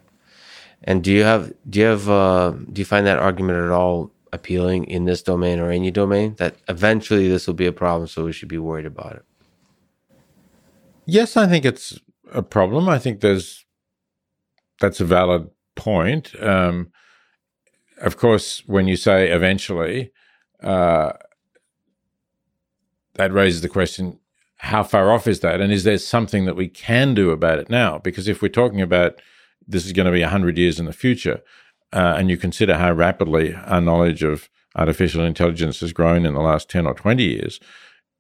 And do you have do you have uh, do you find that argument at all appealing in this domain or any domain that eventually this will be a problem, so we should be worried about it? Yes, I think it's a problem. I think there's that's a valid point. Um, of course, when you say eventually, uh, that raises the question: how far off is that? And is there something that we can do about it now? Because if we're talking about this is going to be 100 years in the future, uh, and you consider how rapidly our knowledge of artificial intelligence has grown in the last 10 or 20 years,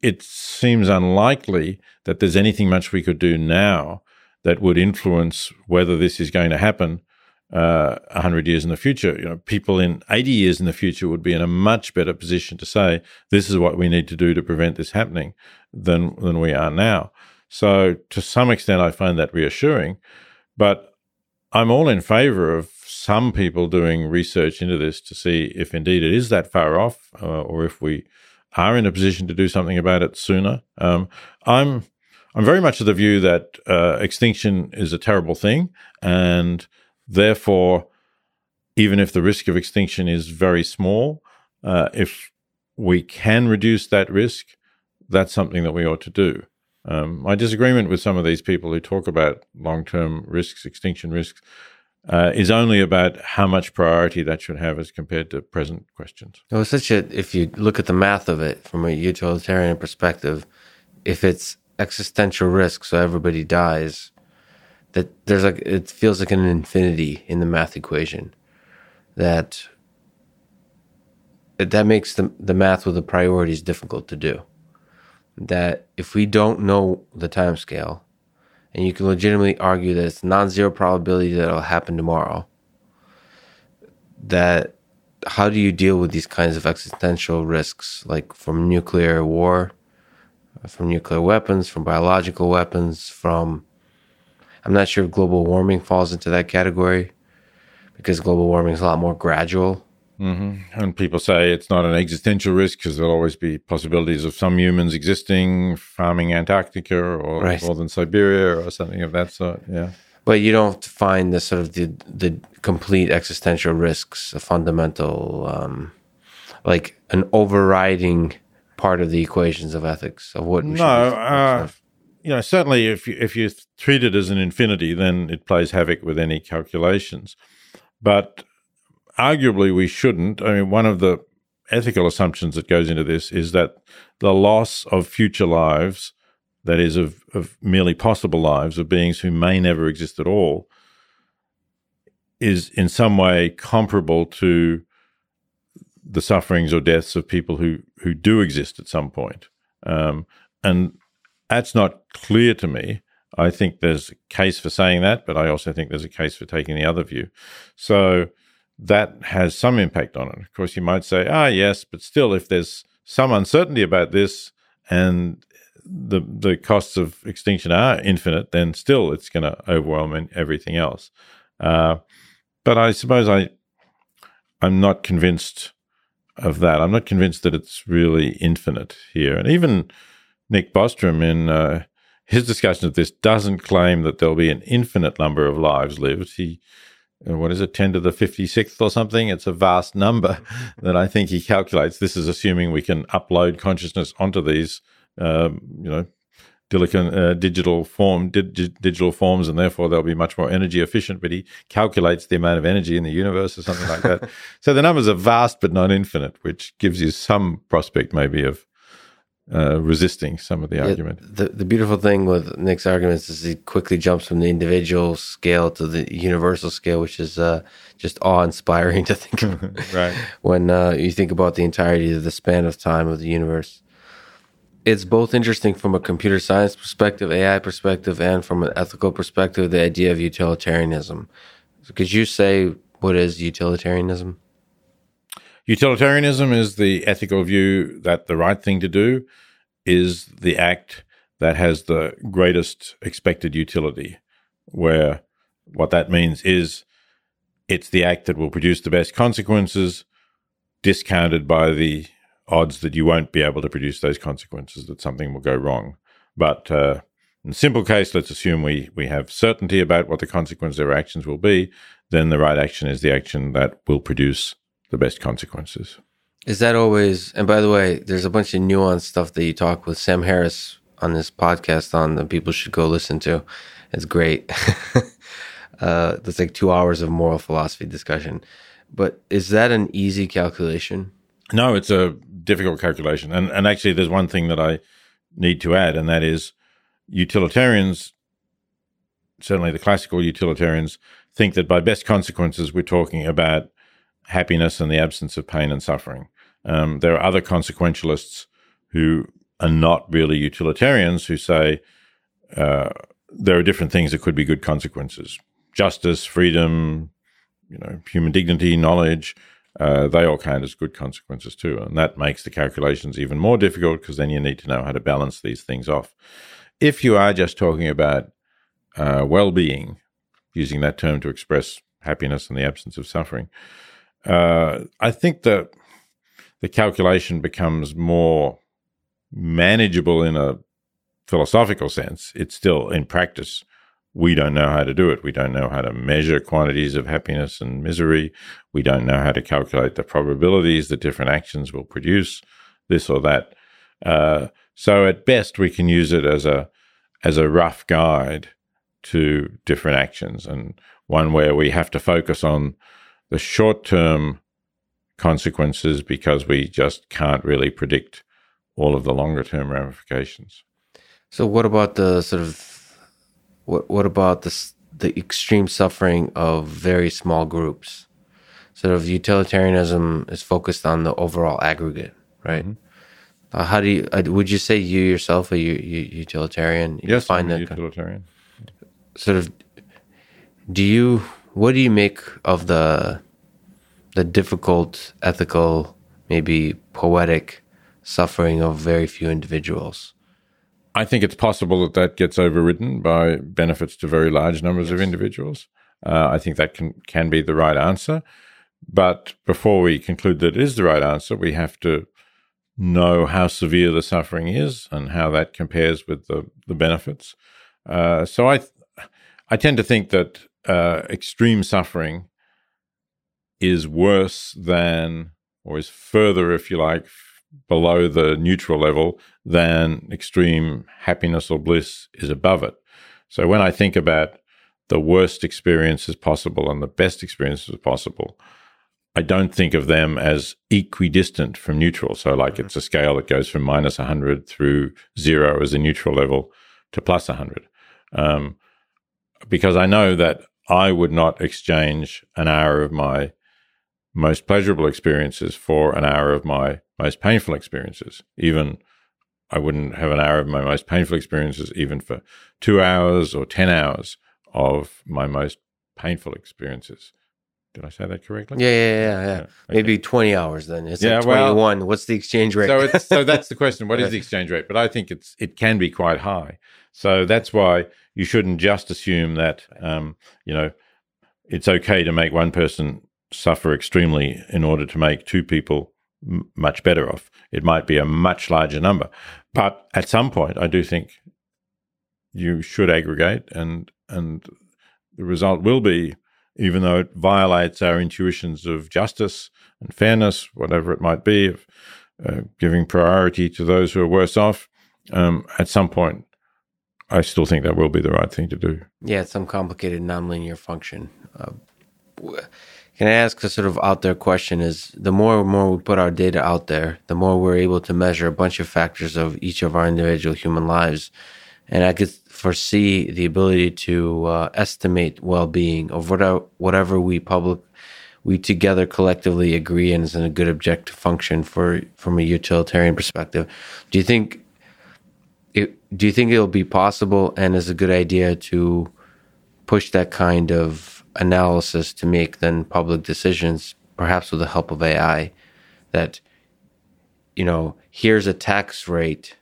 it seems unlikely that there's anything much we could do now that would influence whether this is going to happen uh, 100 years in the future. You know, people in 80 years in the future would be in a much better position to say, this is what we need to do to prevent this happening than, than we are now. So to some extent, I find that reassuring, but I'm all in favor of some people doing research into this to see if indeed it is that far off, uh, or if we are in a position to do something about it sooner. Um, I'm I'm very much of the view that uh, extinction is a terrible thing, and Therefore, even if the risk of extinction is very small, uh, if we can reduce that risk, that's something that we ought to do. Um, my disagreement with some of these people who talk about long term risks, extinction risks, uh, is only about how much priority that should have as compared to present questions. Well, such a, if you look at the math of it from a utilitarian perspective, if it's existential risk, so everybody dies, that there's like it feels like an infinity in the math equation that that makes the the math with the priorities difficult to do. That if we don't know the time scale, and you can legitimately argue that it's non-zero probability that it'll happen tomorrow, that how do you deal with these kinds of existential risks, like from nuclear war, from nuclear weapons, from biological weapons, from I'm not sure if global warming falls into that category because global warming is a lot more gradual. Mm-hmm. And people say it's not an existential risk because there'll always be possibilities of some humans existing farming Antarctica or right. northern Siberia or something of that sort. Yeah. But you don't find the sort of the the complete existential risks, a fundamental, um, like an overriding part of the equations of ethics of what. no, uh, you know, certainly if you, if you treat it as an infinity, then it plays havoc with any calculations. But arguably, we shouldn't. I mean, one of the ethical assumptions that goes into this is that the loss of future lives, that is, of, of merely possible lives of beings who may never exist at all, is in some way comparable to the sufferings or deaths of people who, who do exist at some point. Um, and that's not clear to me. I think there's a case for saying that, but I also think there's a case for taking the other view. So that has some impact on it. Of course, you might say, ah, yes, but still, if there's some uncertainty about this and the the costs of extinction are infinite, then still it's going to overwhelm everything else. Uh, but I suppose I I'm not convinced of that. I'm not convinced that it's really infinite here. And even Nick Bostrom in uh, his discussion of this doesn't claim that there'll be an infinite number of lives lived. He uh, what is it, 10 to the 56th or something? It's a vast number that I think he calculates. This is assuming we can upload consciousness onto these, um, you know, uh, digital form, di- digital forms, and therefore they'll be much more energy efficient. But he calculates the amount of energy in the universe or something like that. so the numbers are vast but not infinite, which gives you some prospect maybe of uh, resisting some of the yeah, argument. The the beautiful thing with Nick's arguments is he quickly jumps from the individual scale to the universal scale, which is uh, just awe inspiring to think of. right. When uh, you think about the entirety of the span of time of the universe it's both interesting from a computer science perspective, AI perspective, and from an ethical perspective, the idea of utilitarianism. Could you say what is utilitarianism? Utilitarianism is the ethical view that the right thing to do is the act that has the greatest expected utility, where what that means is it's the act that will produce the best consequences, discounted by the odds that you won't be able to produce those consequences, that something will go wrong. But uh, in the simple case, let's assume we, we have certainty about what the consequences of our actions will be, then the right action is the action that will produce the best consequences. Is that always, and by the way, there's a bunch of nuanced stuff that you talk with Sam Harris on this podcast on that people should go listen to. It's great. uh, that's like two hours of moral philosophy discussion. But is that an easy calculation? No, it's a difficult calculation. And and actually, there's one thing that I need to add, and that is utilitarians, certainly the classical utilitarians, think that by best consequences we're talking about happiness and the absence of pain and suffering. Um, there are other consequentialists who are not really utilitarians who say uh, there are different things that could be good consequences: justice, freedom, you know, human dignity, knowledge uh, they all count as good consequences too. And that makes the calculations even more difficult because then you need to know how to balance these things off. If you are just talking about uh, well being, using that term to express happiness and the absence of suffering, uh, I think that the calculation becomes more manageable in a philosophical sense. It's still in practice we don't know how to do it. We don't know how to measure quantities of happiness and misery. We don't know how to calculate the probabilities that different actions will produce this or that. Uh, so at best, we can use it as a as a rough guide to different actions, and one where we have to focus on the short term consequences because we just can't really predict all of the longer term ramifications. So, what about the sort of what what about the the extreme suffering of very small groups? Sort of utilitarianism is focused on the overall aggregate, right? Mm-hmm. Uh, how do you uh, would you say you yourself are you, you utilitarian? You yes, find I'm that utilitarian. Sort of. Do you what do you make of the the difficult ethical, maybe poetic suffering of very few individuals? I think it's possible that that gets overridden by benefits to very large numbers yes. of individuals. Uh, I think that can can be the right answer. But before we conclude that it is the right answer, we have to know how severe the suffering is and how that compares with the, the benefits. Uh, so I, I tend to think that uh, extreme suffering is worse than, or is further, if you like, below the neutral level than extreme happiness or bliss is above it. So when I think about the worst experiences possible and the best experiences possible, I don't think of them as equidistant from neutral. So, like it's a scale that goes from minus 100 through zero as a neutral level to plus 100. Um, because I know that I would not exchange an hour of my most pleasurable experiences for an hour of my most painful experiences. Even I wouldn't have an hour of my most painful experiences, even for two hours or 10 hours of my most painful experiences. Did I say that correctly? Yeah, yeah, yeah, yeah. Okay. Maybe 20 hours then. It's yeah, like 21. Well, What's the exchange rate? so, it's, so that's the question. What is the exchange rate? But I think it's it can be quite high. So that's why you shouldn't just assume that, um, you know, it's okay to make one person suffer extremely in order to make two people m- much better off. It might be a much larger number. But at some point, I do think you should aggregate and and the result will be even though it violates our intuitions of justice and fairness, whatever it might be, of uh, giving priority to those who are worse off, um, at some point, I still think that will be the right thing to do. Yeah, some complicated nonlinear function. Uh, can I ask a sort of out there question? Is the more and more we put our data out there, the more we're able to measure a bunch of factors of each of our individual human lives. And I could foresee the ability to uh, estimate well-being of whatever, whatever we public we together collectively agree and is in a good objective function for from a utilitarian perspective. Do you think it, do you think it'll be possible and is a good idea to push that kind of analysis to make then public decisions, perhaps with the help of AI, that you know, here's a tax rate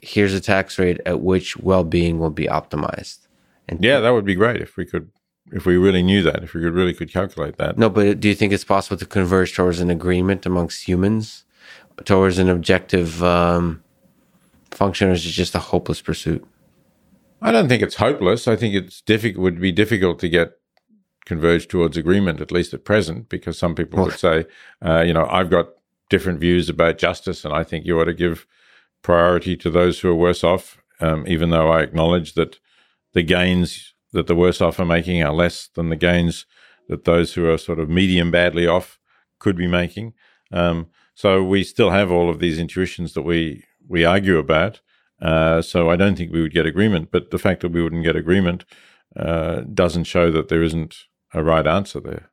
here's a tax rate at which well-being will be optimized. And yeah, that would be great if we could, if we really knew that, if we could really could calculate that. No, but do you think it's possible to converge towards an agreement amongst humans, towards an objective um, function, or is it just a hopeless pursuit? I don't think it's hopeless. I think it's difficult. Would be difficult to get converged towards agreement, at least at present, because some people would say, uh, you know, I've got different views about justice, and I think you ought to give priority to those who are worse off, um, even though I acknowledge that the gains that the worse off are making are less than the gains that those who are sort of medium badly off could be making. Um, so we still have all of these intuitions that we we argue about. Uh, so I don't think we would get agreement. But the fact that we wouldn't get agreement uh, doesn't show that there isn't a right answer there.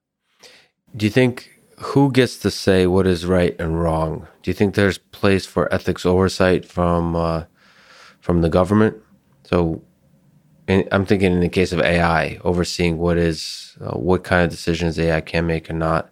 Do you think who gets to say what is right and wrong? Do you think there's place for ethics oversight from uh, from the government? So, I'm thinking in the case of AI, overseeing what is uh, what kind of decisions AI can make or not.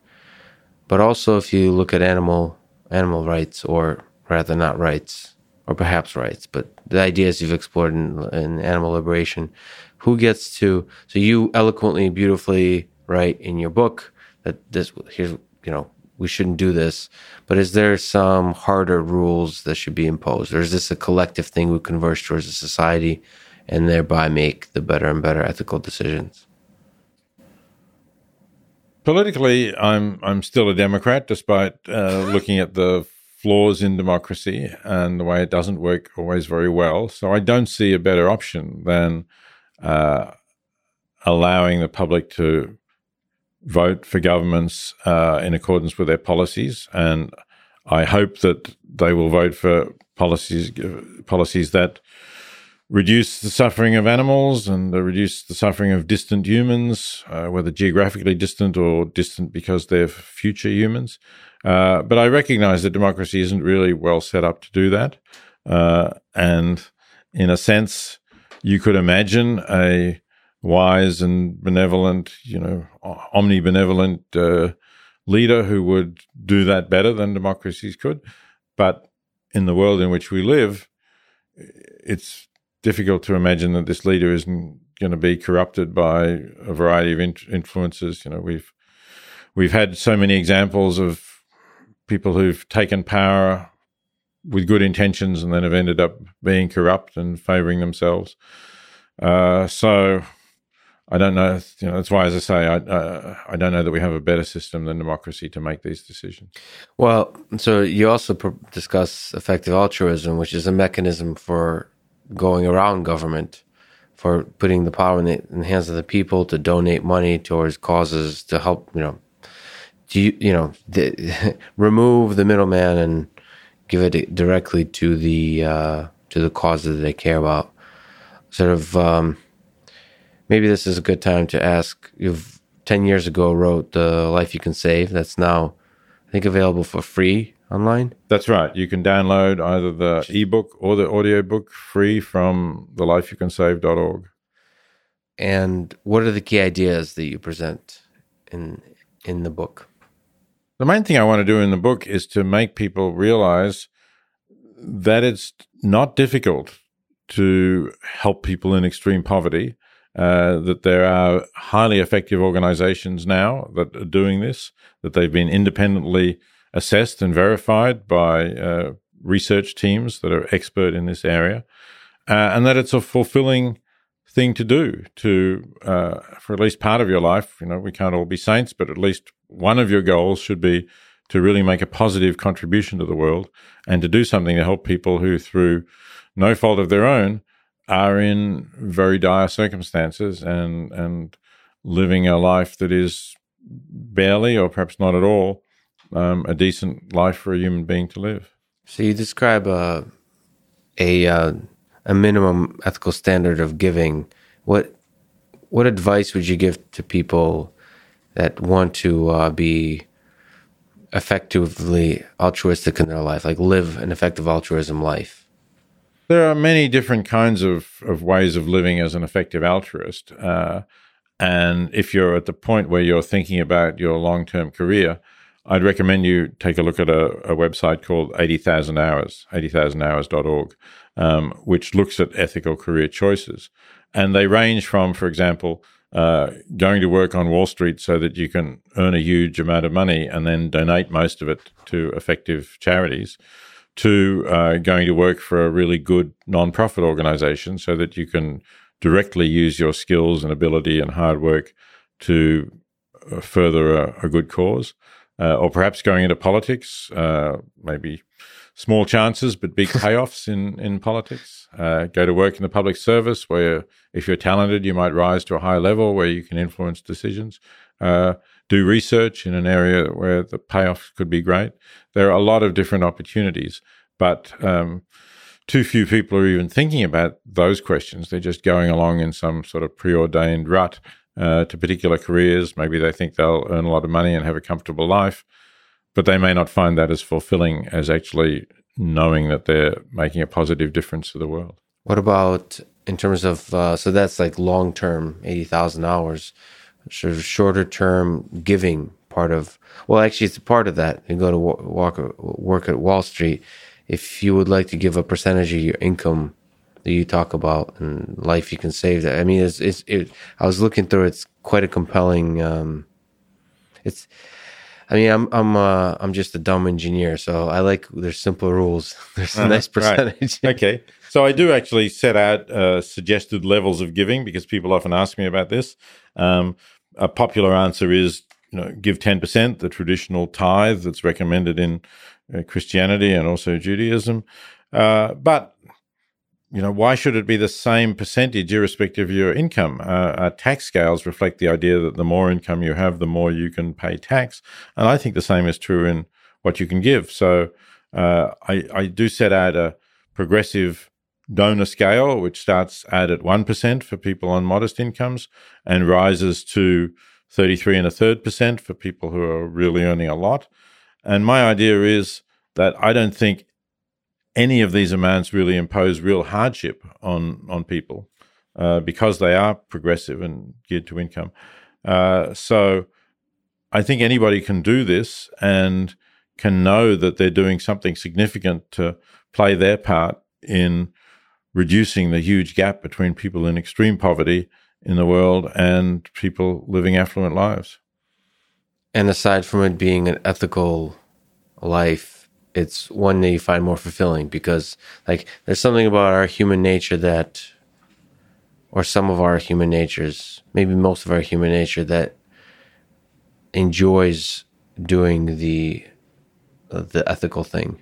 But also, if you look at animal animal rights, or rather, not rights, or perhaps rights, but the ideas you've explored in, in animal liberation, who gets to? So you eloquently, beautifully write in your book that this here's you know, we shouldn't do this. But is there some harder rules that should be imposed? Or is this a collective thing we converge towards a society and thereby make the better and better ethical decisions? Politically, I'm I'm still a Democrat, despite uh, looking at the flaws in democracy and the way it doesn't work always very well. So I don't see a better option than uh, allowing the public to vote for governments uh, in accordance with their policies, and I hope that they will vote for policies policies that reduce the suffering of animals and reduce the suffering of distant humans, uh, whether geographically distant or distant because they're future humans. Uh, but I recognize that democracy isn't really well set up to do that. Uh, and in a sense, you could imagine a wise and benevolent, you know, omnibenevolent uh, leader who would do that better than democracies could. But in the world in which we live, it's difficult to imagine that this leader isn't going to be corrupted by a variety of in- influences. You know, we've we've had so many examples of people who've taken power with good intentions and then have ended up being corrupt and favoring themselves. Uh, so I don't know. You know, that's why, as I say, I uh, I don't know that we have a better system than democracy to make these decisions. Well, so you also pr- discuss effective altruism, which is a mechanism for going around government, for putting the power in the, in the hands of the people to donate money towards causes to help. You know, do you you know the, remove the middleman and give it directly to the uh, to the causes that they care about. Sort of. Um, maybe this is a good time to ask. You've 10 years ago wrote The Life You Can Save. That's now, I think, available for free online. That's right. You can download either the ebook or the audiobook free from thelifeyoucansave.org. And what are the key ideas that you present in in the book? The main thing I want to do in the book is to make people realize that it's not difficult to help people in extreme poverty uh, that there are highly effective organizations now that are doing this, that they've been independently assessed and verified by uh, research teams that are expert in this area, uh, and that it's a fulfilling thing to do to uh, for at least part of your life. You know, we can't all be saints, but at least one of your goals should be to really make a positive contribution to the world and to do something to help people who, through no fault of their own, are in very dire circumstances and and living a life that is barely or perhaps not at all um, a decent life for a human being to live. So you describe a a uh, a minimum ethical standard of giving. What what advice would you give to people that want to uh, be effectively altruistic in their life, like live an effective altruism life? There are many different kinds of, of ways of living as an effective altruist. Uh, and if you're at the point where you're thinking about your long term career, I'd recommend you take a look at a, a website called 80,000 Hours, 80,000hours.org, um, which looks at ethical career choices. And they range from, for example, uh, going to work on Wall Street so that you can earn a huge amount of money and then donate most of it to effective charities to uh, going to work for a really good nonprofit organization so that you can directly use your skills and ability and hard work to uh, further a, a good cause. Uh, or perhaps going into politics, uh, maybe small chances but big payoffs in, in politics. Uh, go to work in the public service where, if you're talented, you might rise to a high level where you can influence decisions. Uh, do research in an area where the payoff could be great. There are a lot of different opportunities, but um, too few people are even thinking about those questions. They're just going along in some sort of preordained rut uh, to particular careers. Maybe they think they'll earn a lot of money and have a comfortable life, but they may not find that as fulfilling as actually knowing that they're making a positive difference to the world. What about in terms of, uh, so that's like long term, 80,000 hours sort of shorter term giving part of well actually it's a part of that you go to walk, work at wall street if you would like to give a percentage of your income that you talk about and life you can save that i mean it's, it's it i was looking through it's quite a compelling um it's I mean, I'm I'm uh, I'm just a dumb engineer, so I like there's simple rules. There's a uh, nice percentage. Right. Okay, so I do actually set out uh, suggested levels of giving because people often ask me about this. Um, a popular answer is, you know, give ten percent, the traditional tithe that's recommended in uh, Christianity and also Judaism. Uh, but you know, why should it be the same percentage irrespective of your income? Uh, our tax scales reflect the idea that the more income you have, the more you can pay tax. And I think the same is true in what you can give. So uh, I, I do set out a progressive donor scale, which starts out at 1% for people on modest incomes and rises to 33 and a third percent for people who are really earning a lot. And my idea is that I don't think any of these amounts really impose real hardship on on people uh, because they are progressive and geared to income. Uh, so I think anybody can do this and can know that they're doing something significant to play their part in reducing the huge gap between people in extreme poverty in the world and people living affluent lives. And aside from it being an ethical life, it's one that you find more fulfilling because like there's something about our human nature that or some of our human natures, maybe most of our human nature that enjoys doing the the ethical thing.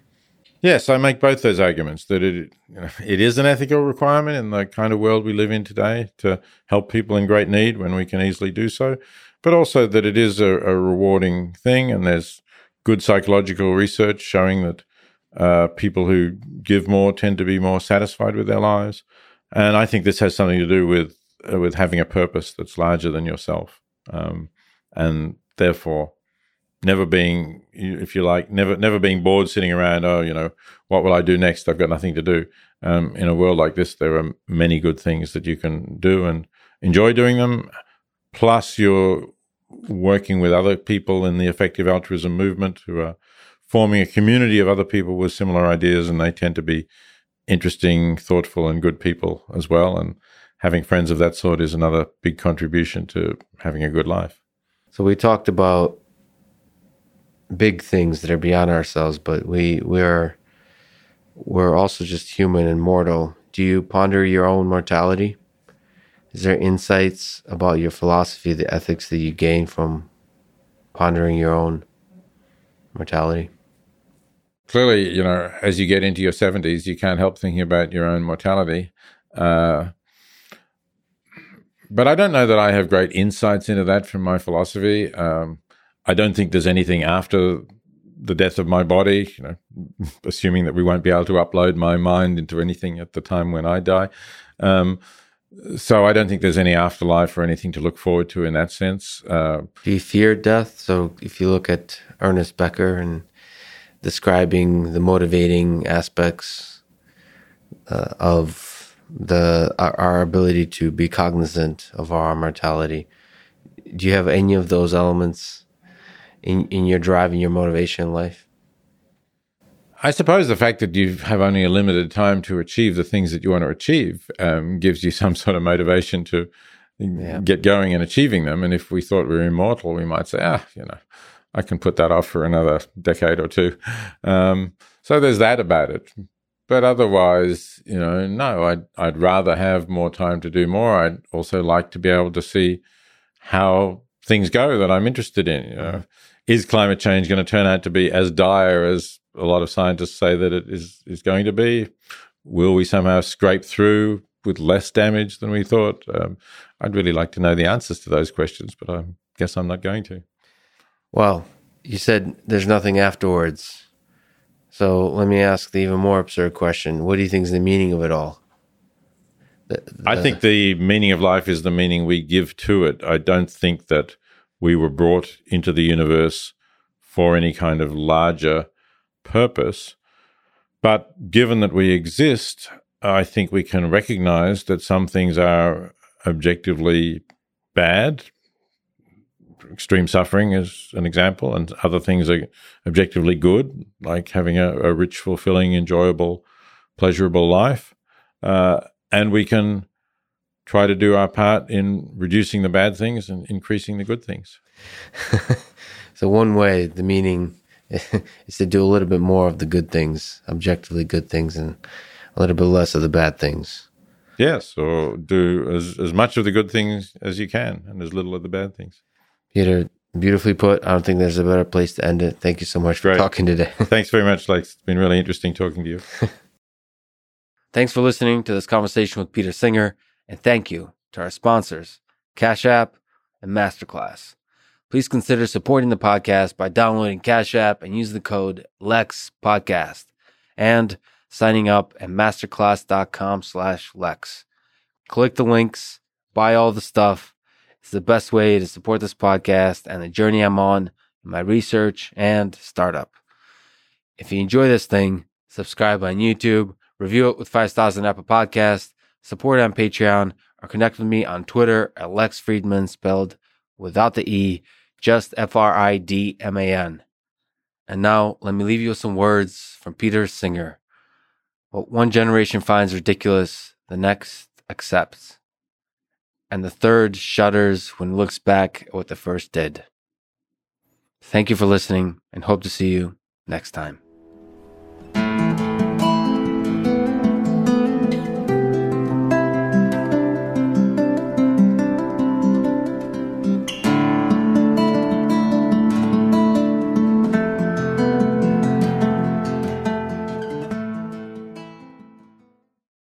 Yes, I make both those arguments that it you know, it is an ethical requirement in the kind of world we live in today to help people in great need when we can easily do so, but also that it is a, a rewarding thing, and there's good psychological research showing that uh, people who give more tend to be more satisfied with their lives, and I think this has something to do with uh, with having a purpose that's larger than yourself, um, and therefore never being, if you like, never never being bored sitting around. Oh, you know, what will I do next? I've got nothing to do. Um, in a world like this, there are many good things that you can do and enjoy doing them. Plus, you're working with other people in the effective altruism movement who are forming a community of other people with similar ideas, and they tend to be interesting, thoughtful, and good people as well. And having friends of that sort is another big contribution to having a good life. So we talked about big things that are beyond ourselves, but we we're we're also just human and mortal. Do you ponder your own mortality? Is there insights about your philosophy, the ethics that you gain from pondering your own mortality? Clearly, you know, as you get into your 70s, you can't help thinking about your own mortality. Uh, but I don't know that I have great insights into that from my philosophy. Um, I don't think there's anything after the death of my body, you know, assuming that we won't be able to upload my mind into anything at the time when I die. Um, so I don't think there's any afterlife or anything to look forward to in that sense. Uh, Do you fear death? So if you look at Ernest Becker and describing the motivating aspects uh, of the our, our ability to be cognizant of our mortality, do you have any of those elements in in your drive and your motivation in life? I suppose the fact that you have only a limited time to achieve the things that you want to achieve um, gives you some sort of motivation to yeah. get going and achieving them. And if we thought we were immortal, we might say, ah, you know, I can put that off for another decade or two. Um, so there's that about it. But otherwise, you know, no, I'd I'd rather have more time to do more. I'd also like to be able to see how things go that I'm interested in. You know, is climate change going to turn out to be as dire as a lot of scientists say that it is is going to be? Will we somehow scrape through with less damage than we thought? Um, I'd really like to know the answers to those questions, but I guess I'm not going to. Well, you said there's nothing afterwards. So let me ask the even more absurd question. What do you think is the meaning of it all? The, the, I think the meaning of life is the meaning we give to it. I don't think that we were brought into the universe for any kind of larger purpose. But given that we exist, I think we can recognize that some things are objectively bad. Extreme suffering is an example, and other things are objectively good, like having a, a rich, fulfilling, enjoyable, pleasurable life. Uh, and we can try to do our part in reducing the bad things and increasing the good things. so, one way, the meaning is to do a little bit more of the good things, objectively good things, and a little bit less of the bad things. Yes, or do as, as much of the good things as you can and as little of the bad things. Peter, beautifully put. I don't think there's a better place to end it. Thank you so much for talking today. Thanks very much, Lex. It's been really interesting talking to you. Thanks for listening to this conversation with Peter Singer, and thank you to our sponsors, Cash App and Masterclass. Please consider supporting the podcast by downloading Cash App and use the code Lex Podcast and signing up at masterclass.com slash Lex. Click the links, buy all the stuff. It's the best way to support this podcast and the journey I'm on my research and startup. If you enjoy this thing, subscribe on YouTube, review it with five stars on Apple Podcast, support on Patreon, or connect with me on Twitter at Lex Fridman, spelled without the E just F R I D M A N. And now let me leave you with some words from Peter Singer. What one generation finds ridiculous, the next accepts. And the third shudders when it looks back at what the first did. Thank you for listening and hope to see you next time.